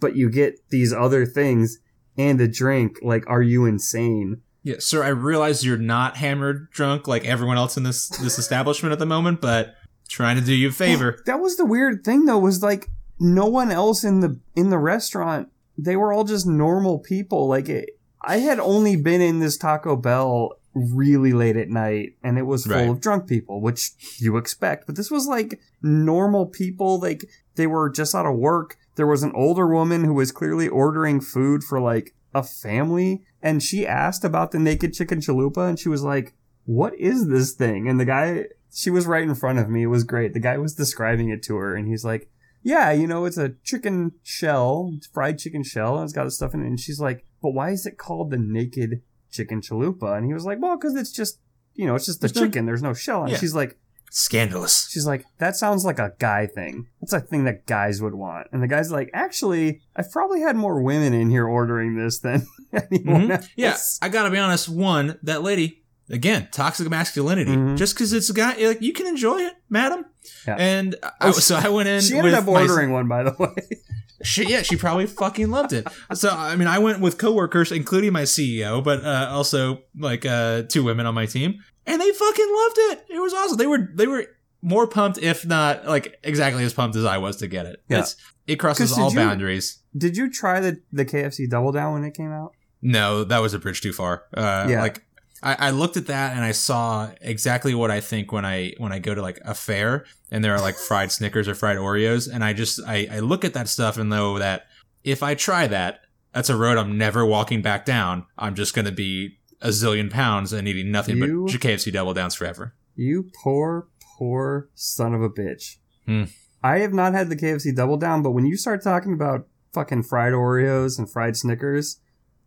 "But you get these other things and a drink. Like, are you insane?" yeah, sir, I realize you're not hammered drunk like everyone else in this this establishment at the moment, but trying to do you a favor. That was the weird thing though, was like no one else in the in the restaurant. They were all just normal people. Like it, I had only been in this Taco Bell really late at night, and it was full Right. of drunk people, which you expect. But this was like normal people. Like they were just out of work. There was an older woman who was clearly ordering food for like a family, and she asked about the naked chicken chalupa, and she was like, "What is this thing?" And the guy she was right in front of me. It was great. The guy was describing it to her, and he's like, "Yeah, you know, it's a chicken shell, fried chicken shell, and it's got stuff in it." And she's like, "But why is it called the naked chicken chalupa?" And he was like, "Well, because it's just, you know, it's just the chicken. There's no shell." And Yeah. she's like, Scandalous. "She's like, that sounds like a guy thing. That's a thing that guys would want." And the guy's like, "Actually, I've probably had more women in here ordering this than anyone Mhm. else." Yeah, I gotta be honest. One, that lady again, toxic masculinity. Mhm. Just because it's a guy, like you can enjoy it, madam. Yeah. And I, Oh, so I went in. She ended up my- ordering one, by the way. she, yeah, she probably fucking loved it. So I mean, I went with coworkers, including my CEO, but uh, also like uh, two women on my team, and they fucking loved it. It was awesome. They were they were more pumped, if not like exactly as pumped as I was to get it. Yeah. It's, it crosses all you- boundaries. Did you try the the KFC Double Down when it came out? No, that was a bridge too far. Uh, Yeah. Like I, I looked at that and I saw exactly what I think when I when I go to like a fair and there are like fried Snickers or fried Oreos, and I just I, I look at that stuff and know that if I try that, that's a road I'm never walking back down. I'm just gonna be a zillion pounds and eating nothing You- but KFC double downs forever. You poor, poor son of a bitch. Hmm. I have not had the KFC Double Down, but when you start talking about fucking fried Oreos and fried Snickers,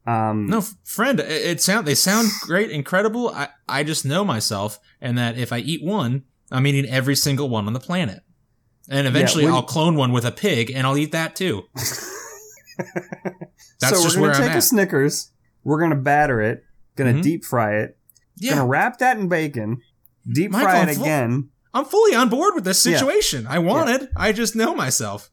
um, No, friend, it, it sound they sound great, incredible. I I just know myself, and that if I eat one, I'm eating every single one on the planet. And eventually, when- I'll clone one with a pig, and I'll eat that too. That's so just we're gonna I'm take a. Snickers, we're gonna batter it, gonna Mhm. deep fry it, Yeah, gonna wrap that in bacon, deep Michael, fry I'm it again. I'm fully on board with this Yeah. situation. I want it. I just know myself.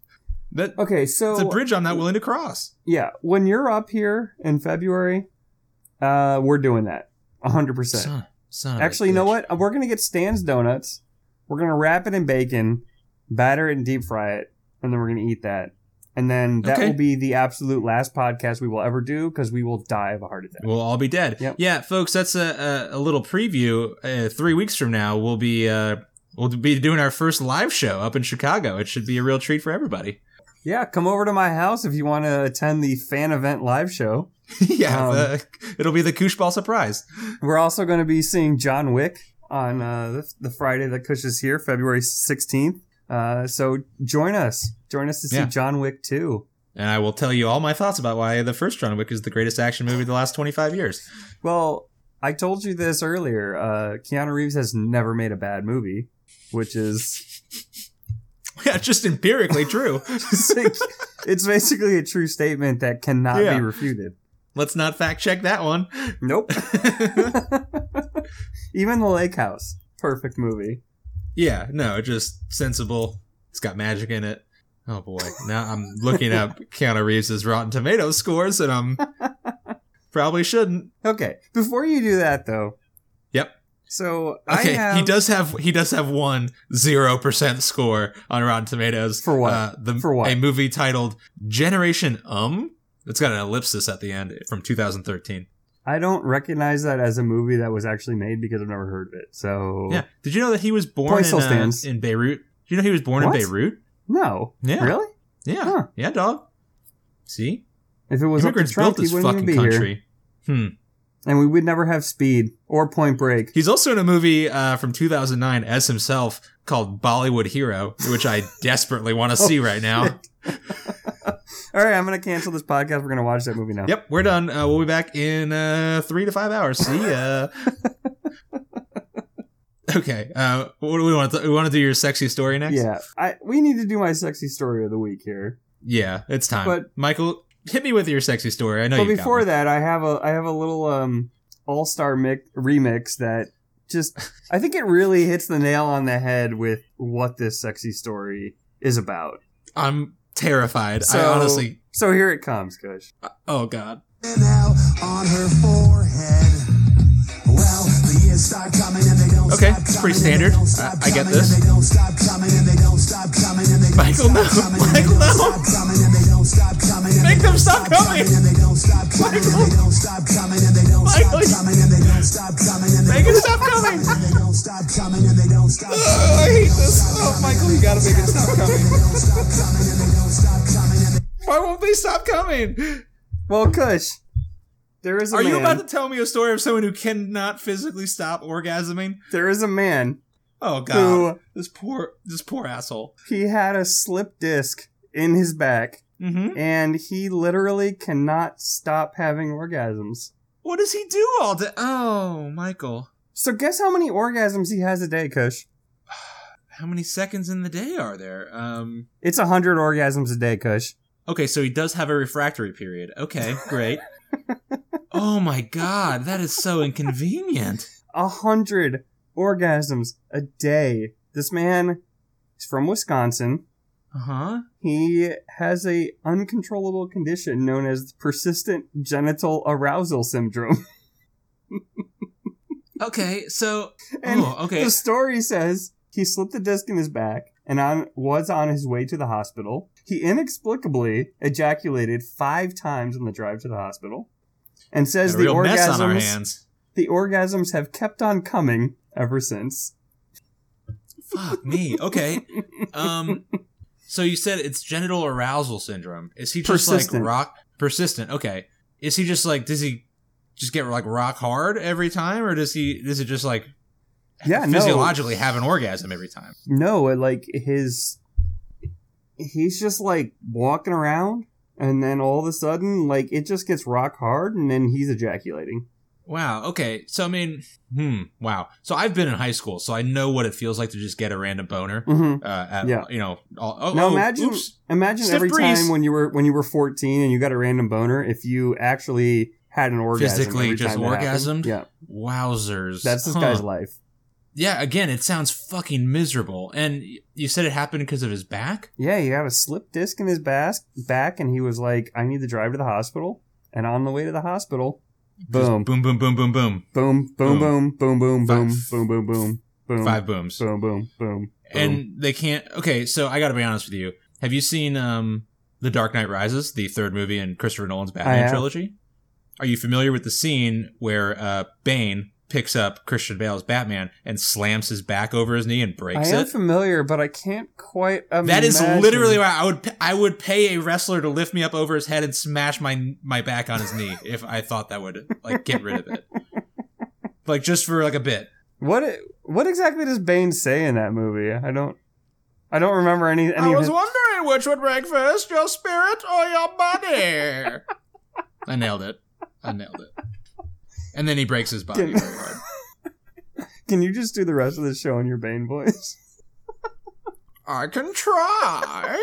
That Okay, so it's a bridge I'm not willing to cross. yeah, when you're up here in February, uh, we're doing that, hundred percent. Son, son Actually, you know what? We're gonna get Stan's donuts. We're gonna wrap it in bacon, batter it and deep fry it, and then we're gonna eat that. And then that Okay. will be the absolute last podcast we will ever do because we will die of a heart attack. We'll all be dead. Yep. Yeah, folks, that's a, a, a little preview. Uh, three weeks from now, we'll be uh, we'll be doing our first live show up in Chicago. It should be a real treat for everybody. Yeah, come over to my house if you want to attend the fan event live show. yeah, Um, the- it'll be the Koosh Ball surprise. We're also going to be seeing John Wick on uh, the, the Friday that Kush is here, February 16th. Uh, so join us. Join us to see Yeah. John Wick 2. And I will tell you all my thoughts about why the first John Wick is the greatest action movie of the last 25 years. Well, I told you this earlier. Uh, Keanu Reeves has never made a bad movie, which is Yeah, just empirically true. it's, basically a true statement that cannot Yeah. be refuted. Let's not fact check that one. Nope. Even The Lake House, perfect movie. Yeah, no, just sensible. It's got magic in it. Oh boy. Now I'm looking up Keanu Reeves' Rotten Tomatoes scores and I'm probably shouldn't. Okay, before you do that though. Yep. So I Okay, have he does have he does have one zero percent score on Rotten Tomatoes For what? Uh, the, For what? A movie titled Generation Um. It's got an ellipsis at the end from 2013. I don't recognize that as a movie that was actually made because I've never heard of it. So Yeah. Did you know that he was born Point in, still uh, in Beirut? Did you know he was born What? in Beirut? no, Yeah. really. Yeah. Huh. Yeah, dog. See, If it was immigrants Trump, built this he wouldn't even fucking be here, country. Hmm. and we would never have Speed or Point Break. He's also in a movie uh, from 2009 as himself called Bollywood Hero, which I desperately want to see right now. All right, I'm gonna cancel this podcast. We're gonna watch that movie now. Yep, we're done. Uh, we'll be back in uh, three to five hours. See ya. okay. Uh, what do we want? To, we want to do your sexy story next. Yeah, I we need to do my sexy story of the week here. Yeah, it's time. But- Michael, hit me with your sexy story. I know But before that, I have a I have a little um all star mix remix that just I think it really hits the nail on the head with what this sexy story is about. I'm terrified. I honestly. So here it comes, Kush. Uh, oh God. now on her forehead. Well, the years start coming and they don't Okay, stop it's pretty coming and they standard. I- I get this. and They don't stop coming and they don't stop coming and they don't Michael, no. coming Michael, no. Stop coming and they don't stop coming and Make them stop coming. and they don't stop coming and they don't stop coming and they don't stop Michael. coming and they don't stop coming they Make it stop coming. and they don't stop coming and they don't stop Oh, I hate this. Oh, Michael, you gotta make it stop coming. stop coming and they don't stop coming and they Why won't they stop coming? Well, Kush, there is a Are man. you about to tell me a story of someone who cannot physically stop orgasming? there is a man Oh God, who this poor, this poor asshole. he had a slip disc in his back, Mm-hmm. and he literally cannot stop having orgasms. What does he do all day? Oh, Michael, So guess how many orgasms he has a day, Kush? how many seconds in the day are there? Um. It's a hundred orgasms a day, Kush. Okay, so he does have a refractory period. Okay, great. oh my God, that is so inconvenient. a hundred orgasms a day. This man is from Wisconsin. Uh huh. He has a uncontrollable condition known as persistent genital arousal syndrome. Okay, so And oh, okay. the story says he slipped a disc in his back and on was on his way to the hospital. He inexplicably ejaculated five times on the drive to the hospital, and says the real mess on our orgasms the orgasms have kept on coming ever since. Fuck me. Okay. Um. So you said it's genital arousal syndrome. Is he just Persistent. like rock persistent? Okay. Is he just like does he just get like rock hard every time, or does he does it just like Yeah, no. physiologically have an orgasm every time? No, like his he's just like walking around and then all of a sudden like it just gets rock hard and then he's ejaculating. Wow. Okay. So I mean, hmm. Wow. So I've been in high school, so I know what it feels like to just get a random boner. Mhm. Uh, at, Yeah. You know. All, oh, Now oh, imagine oops. imagine Stiff every breeze. time when you were when you were 14 and you got a random boner if you actually had an orgasm Physically just orgasmed? Yeah. Wowzers. That's this Huh. guy's life. Yeah. Again, it sounds fucking miserable. And you said it happened because of his back. Yeah, he had a slip disc in his back back and he was like I need to drive to the hospital and on the way to the hospital boom Boom. Boom. Boom. Boom. Boom. boom boom boom boom boom boom boom boom boom boom Five booms. boom boom boom And they can't. Okay. So I got to be honest with you. Have you seen um the Dark Knight Rises, the third movie in Christopher Nolan's Batman trilogy? Are you familiar with the scene where uh, Bane picks up Christian Bale's Batman and slams his back over his knee and breaks I breaks am it? familiar, but I can't quite imagine. That is literally why I would I would pay a wrestler to lift me up over his head and smash my my back on his knee if I thought that would like get rid of it. Like just for like a bit. What what exactly does Bane say in that movie? I don't I don't remember any any of his wondering which would break first, your spirit or your body. I nailed it. I nailed it. And then he breaks his body Can- Can you just do the rest of the show in your Bane voice? I can try.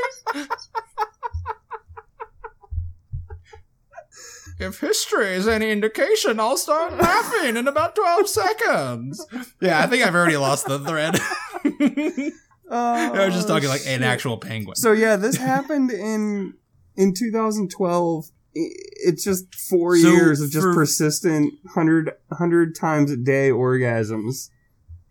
if history is any indication, I'll start laughing in about 12 seconds. Yeah, I think I've already lost the thread. I was just oh, talking like an actual penguin. So yeah, this happened in in 2012. It's just four So years of just for- persistent 100, 100 times a day orgasms.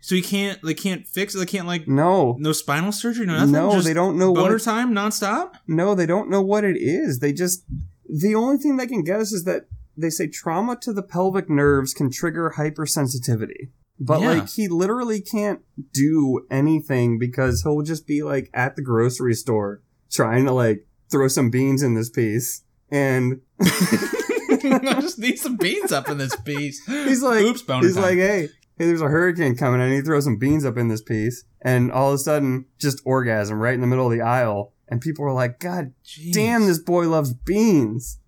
So you can't, they can't fix it. They can't like, No, no spinal surgery, no nothing. no, Just they don't know boner what. time nonstop. No, they don't know what it is. They just the only thing they can guess is that they say trauma to the pelvic nerves can trigger hypersensitivity. But Yeah. like he literally can't do anything because he'll just be like at the grocery store trying to like throw some beans in this piece and I just need some beans up in this piece. he's like Oops, he's time. like hey hey there's a hurricane coming I need to throw some beans up in this piece and all of a sudden just orgasm right in the middle of the aisle and people are like god Jeez. damn this boy loves beans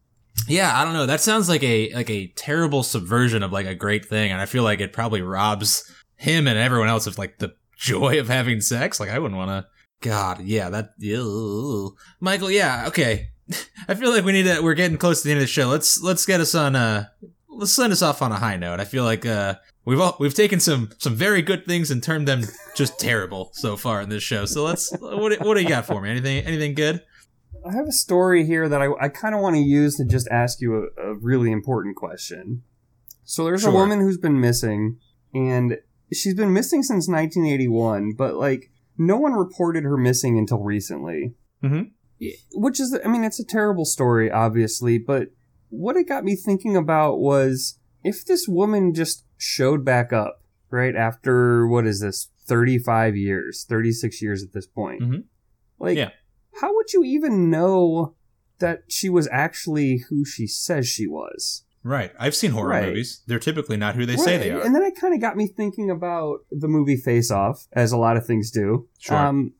Yeah, I don't know. That sounds like a like a terrible subversion of like a great thing, and I feel like it probably robs him and everyone else of like the joy of having sex. Like I wouldn't want to. God, yeah, that. Ew. Michael, yeah, okay. I feel like we need to. We're getting close to the end of the show. Let's let's get us on. Uh, let's send us off on a high note. I feel like uh, we've all we've taken some some very good things and turned them just terrible so far in this show. So let's. What do- what do you got for me? Anything anything good? I have a story here that I, I kind of want to use to just ask you a, a really important question. So there's Sure. a woman who's been missing, and she's been missing since 1981, but like no one reported her missing until recently. Mhm. Which is, I mean, it's a terrible story, obviously, but what it got me thinking about was if this woman just showed back up, right, after what is this, 35 years, 36 years at this point. Mhm. Like, Yeah. how would you even know that she was actually who she says she was? Right. I've seen horror Right. movies. They're typically not who they say they are. And then it kind of got me thinking about the movie Face Off, as a lot of things do. Sure. Um,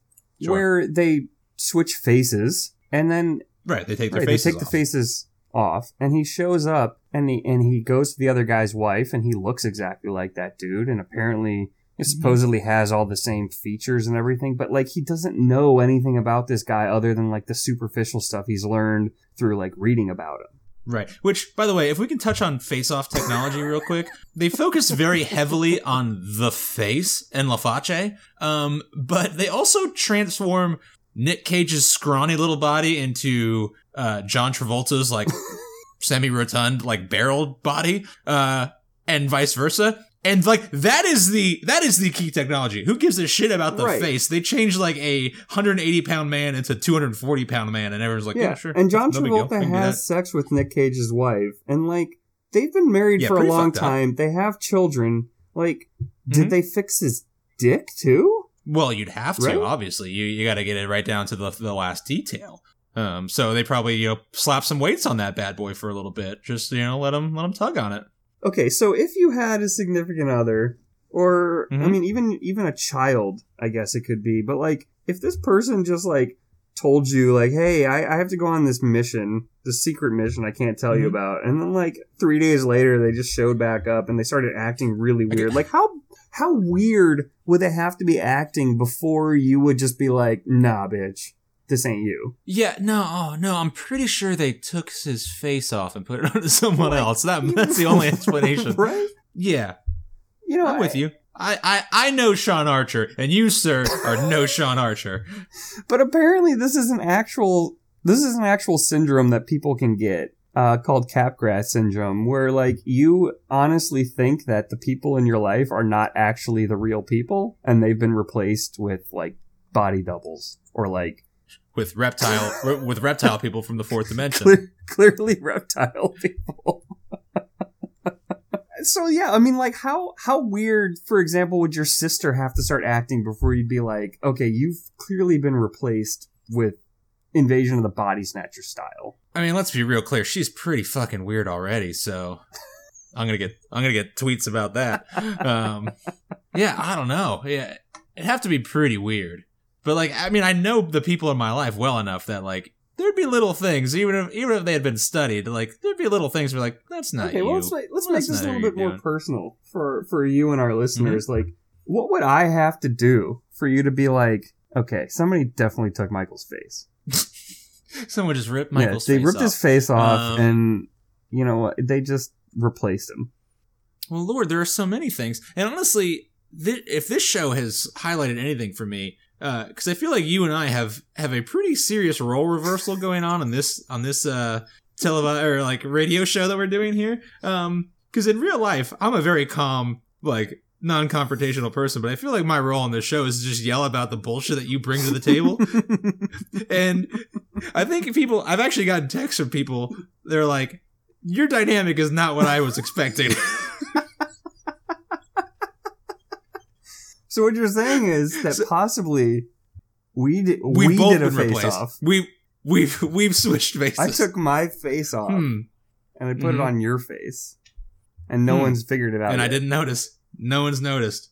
Sure. Where they switch faces, and then Right. They take their right, they take off. the faces off, and he shows up, and he and he goes to the other guy's wife, and he looks exactly like that dude, and apparently. He Mm-hmm. supposedly has all the same features and everything, but like he doesn't know anything about this guy other than like the superficial stuff he's learned through like reading about him. Right. Which, by the way, if we can touch on face-off technology real quick, they focus very heavily on the face and La Face, um, but they also transform Nick Cage's scrawny little body into uh, John Travolta's like semi-rotund, like barreled body, uh, and vice versa. And like that is the that is the key technology. Who gives a shit about the Right. face? They changed like a 180 pound man into 240 pound man, and everyone's like, yeah, sure. and John no big deal. Travolta can do has that. sex with Nick Cage's wife, and like they've been married Yeah, for a pretty long fucked up. time. They have children. Like, did they fix his dick too? Well, you'd have to, Right? obviously. You you got to get it right down to the the last detail. Um, so they probably you know slap some weights on that bad boy for a little bit. Just you know let them let him tug on it. Okay, so if you had a significant other, or I Mhm. mean, even even a child, I guess it could be, but like if this person just like told you like, hey, I, I have to go on this mission, this secret mission I can't tell you Mhm. about, and then like three days later they just showed back up and they started acting really weird. Like how how weird would they have to be acting before you would just be like, nah, bitch, this ain't you. Yeah, no, oh no, I'm pretty sure they took his face off and put it onto someone Like, else. That that's the only explanation. right? Yeah, You know, I'm with you. I, I I know Sean Archer, and you, sir, are no Sean Archer. But apparently, this is an actual this is an actual syndrome that people can get uh, called Capgras syndrome, where like you honestly think that the people in your life are not actually the real people, and they've been replaced with like body doubles or like With reptile with reptile people from the fourth dimension. clear, clearly reptile people. so yeah, I mean, like how how weird, for example, would your sister have to start acting before you'd be like, okay, you've clearly been replaced with Invasion of the Body Snatcher style. I mean, let's be real clear. She's pretty fucking weird already, so I'm gonna get I'm gonna get tweets about that. Um, yeah, I don't know. Yeah, it'd have to be pretty weird. But like, I mean, I know the people in my life well enough that like there'd be little things, even if even if they had been studied, like there'd be little things where like that's not okay, you. well let's make, let's make this a little bit more doing. personal for for you and our Mm-hmm. listeners. Like, what would I have to do for you to be like, okay, somebody definitely took Michael's face. Someone just ripped Michael's yeah, they face ripped off. his face off, Um, and you know what? They just replaced him. Well, Lord, there are so many things, and honestly, thi- if this show has highlighted anything for me, because I feel like you and I have have a pretty serious role reversal going on in this on this uh televi- or like radio show that we're doing here. Um, because in real life, I'm a very calm, like non-confrontational person, but I feel like my role on this show is to just yell about the bullshit that you bring to the table. and I think people, I've actually gotten texts from people. They're like, "Your dynamic is not what I was expecting." So what you're saying is that So- possibly we did we both did a face replaced. off. We we've we've switched faces. I took my face off hmm, and I put Mhm. it on your face, and no Hmm. one's figured it out. and I didn't notice. No one's noticed.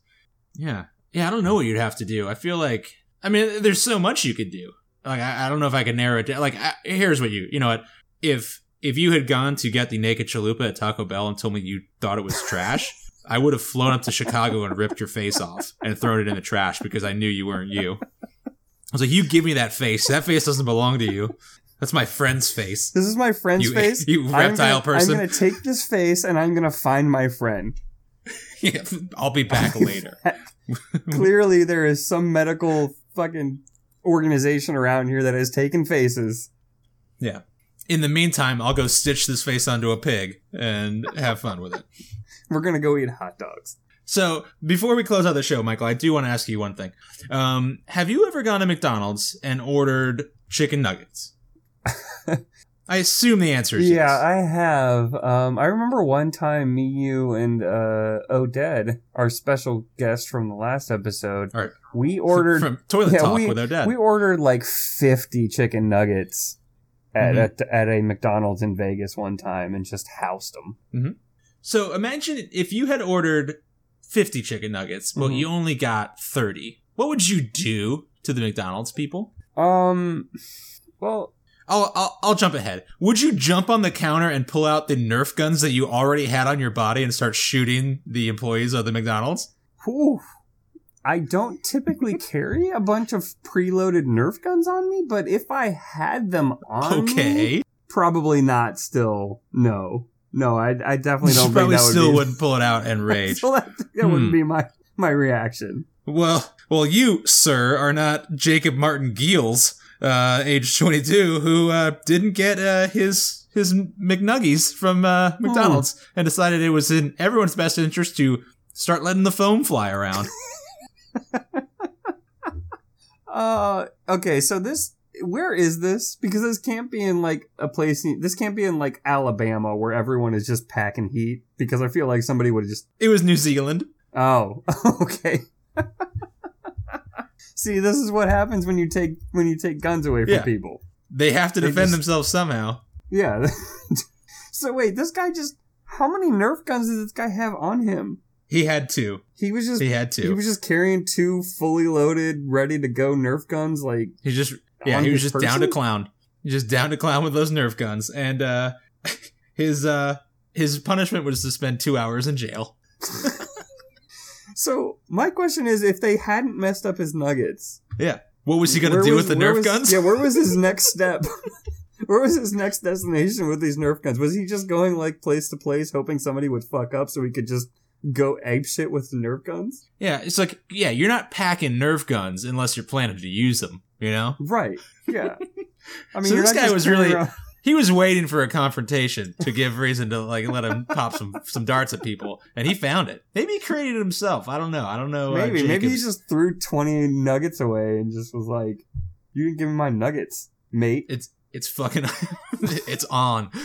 Yeah, yeah. I don't know what you'd have to do. I feel like I mean, there's so much you could do. Like I, I don't know if I could narrow it down. Like I, here's what you you know what if if you had gone to get the naked chalupa at Taco Bell and told me you thought it was trash. I would have flown up to Chicago and ripped your face off and thrown it in the trash because I knew you weren't you. I was like, "You give me that face. That face doesn't belong to you. That's my friend's face." This is my friend's You- face. you I'm reptile gonna- person. I'm gonna take this face and I'm gonna find my friend. Yeah, I'll be back later. Clearly, there is some medical fucking organization around here that has taken faces. Yeah. In the meantime, I'll go stitch this face onto a pig and have fun with it. We're gonna go eat hot dogs. So, before we close out the show, Michael, I do want to ask you one thing. Um, have you ever gone to McDonald's and ordered chicken nuggets? I assume the answer is Yeah, yes. I have. Um, I remember one time me, you, and uh, Oded, our special guest from the last episode, All right. we ordered from Toilet yeah, Talk we- with Odette. we ordered like fifty chicken nuggets at, Mhm. at at a McDonald's in Vegas one time and just housed them. so, imagine if you had ordered 50 chicken nuggets, but Mhm. you only got 30. What would you do to the McDonald's people? Um, well, I'll, I'll I'll jump ahead. Would you jump on the counter and pull out the Nerf guns that you already had on your body and start shooting the employees of the McDonald's? whew, I don't typically carry a bunch of preloaded Nerf guns on me, but if I had them on me, Okay. probably not. Still, no, no. I, I definitely don't think probably that would still be. wouldn't pull it out and rage. That, that Hmm. wouldn't be my my reaction. Well, well, you, sir, are not Jacob Martin Giels, uh, age 22, who uh, didn't get uh, his his McNuggies from uh, McDonald's and decided it was in everyone's best interest to start letting the foam fly around. Uh, okay. So this, where is this? Because this can't be in like a place. This can't be in like Alabama where everyone is just packing heat. Because I feel like somebody would have just. it was New Zealand. Oh, okay. See, this is what happens when you take when you take guns away from Yeah. people. They have to They defend just- themselves somehow. Yeah. so wait, this guy just how many Nerf guns did this guy have on him? He had two. He was just He had two. he was just carrying two fully loaded, ready to go Nerf guns. Like He just yeah, on he was his just down to person? clown. Just down to clown with those Nerf guns. And uh his uh his punishment was to spend two hours in jail. so. My question is, if they hadn't messed up his nuggets, Yeah. What was he gonna do was- with the Nerf was- guns? Yeah, where was his next step? where was his next destination with these Nerf guns? Was he just going like place to place, hoping somebody would fuck up so he could just go ape shit with the Nerf guns? Yeah, it's like yeah, you're not packing Nerf guns unless you're planning to use them. You know, Right. Yeah. I mean, So this guy was really- around- he was waiting for a confrontation to give reason to like let him pop some some darts at people, and he found it. Maybe he created it himself. I don't know. I don't know. uh, maybe maybe he just threw twenty nuggets away and just was like, "You didn't give me my nuggets, mate. it's it's fucking it's on.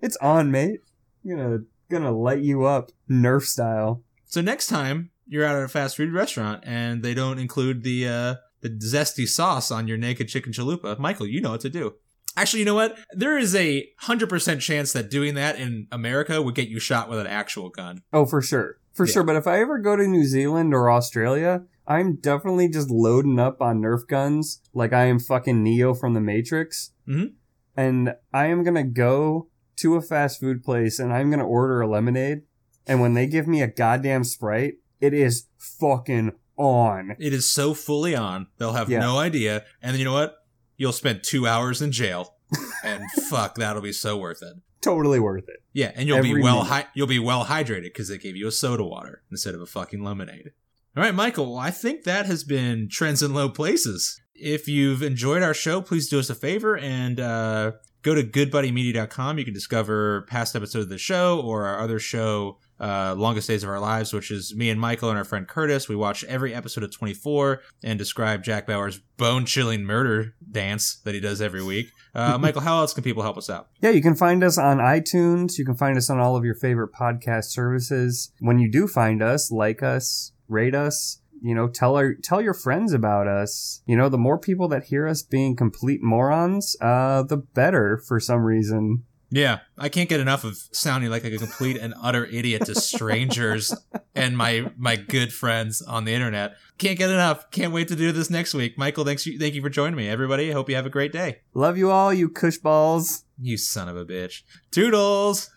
It's on, mate. I'm gonna gonna light you up, Nerf style." So next time you're out at a fast food restaurant and they don't include the uh, the zesty sauce on your naked chicken chalupa, Michael, you know what to do. Actually, you know what? There is a hundred percent chance that doing that in America would get you shot with an actual gun. Oh, for sure, for Yeah. sure. But if I ever go to New Zealand or Australia, I'm definitely just loading up on Nerf guns like I am fucking Neo from the Matrix. Mhm. And I am gonna go to a fast food place and I'm gonna order a lemonade. And when they give me a goddamn sprite, it is fucking on. It is so fully on, they'll have Yeah. no idea. And you know what? You'll spend two hours in jail, and fuck, that'll be so worth it. Totally worth it. Yeah, and you'll be well hy- you'll be well hydrated because they gave you a soda water instead of a fucking lemonade. All right, Michael. Well, I think that has been trends in low places. If you've enjoyed our show, please do us a favor and uh, go to goodbuddymedia.com. You can discover past episodes of the show or our other show, uh, Longest Days of Our Lives, which is me and Michael and our friend Curtis. We watch every episode of 24 and describe Jack Bauer's bone chilling murder dance that he does every week. Uh, Michael, how else can people help us out? Yeah, you can find us on iTunes. You can find us on all of your favorite podcast services. When you do find us, like us, rate us. You know, tell our tell your friends about us. You know, the more people that hear us being complete morons, uh, the better. For some reason, Yeah, I can't get enough of sounding like a complete and utter idiot to strangers and my my good friends on the internet. Can't get enough. Can't wait to do this next week. Michael, thanks you, thank you for joining me. Everybody, hope you have a great day. love you all, you cush balls. You son of a bitch. Toodles.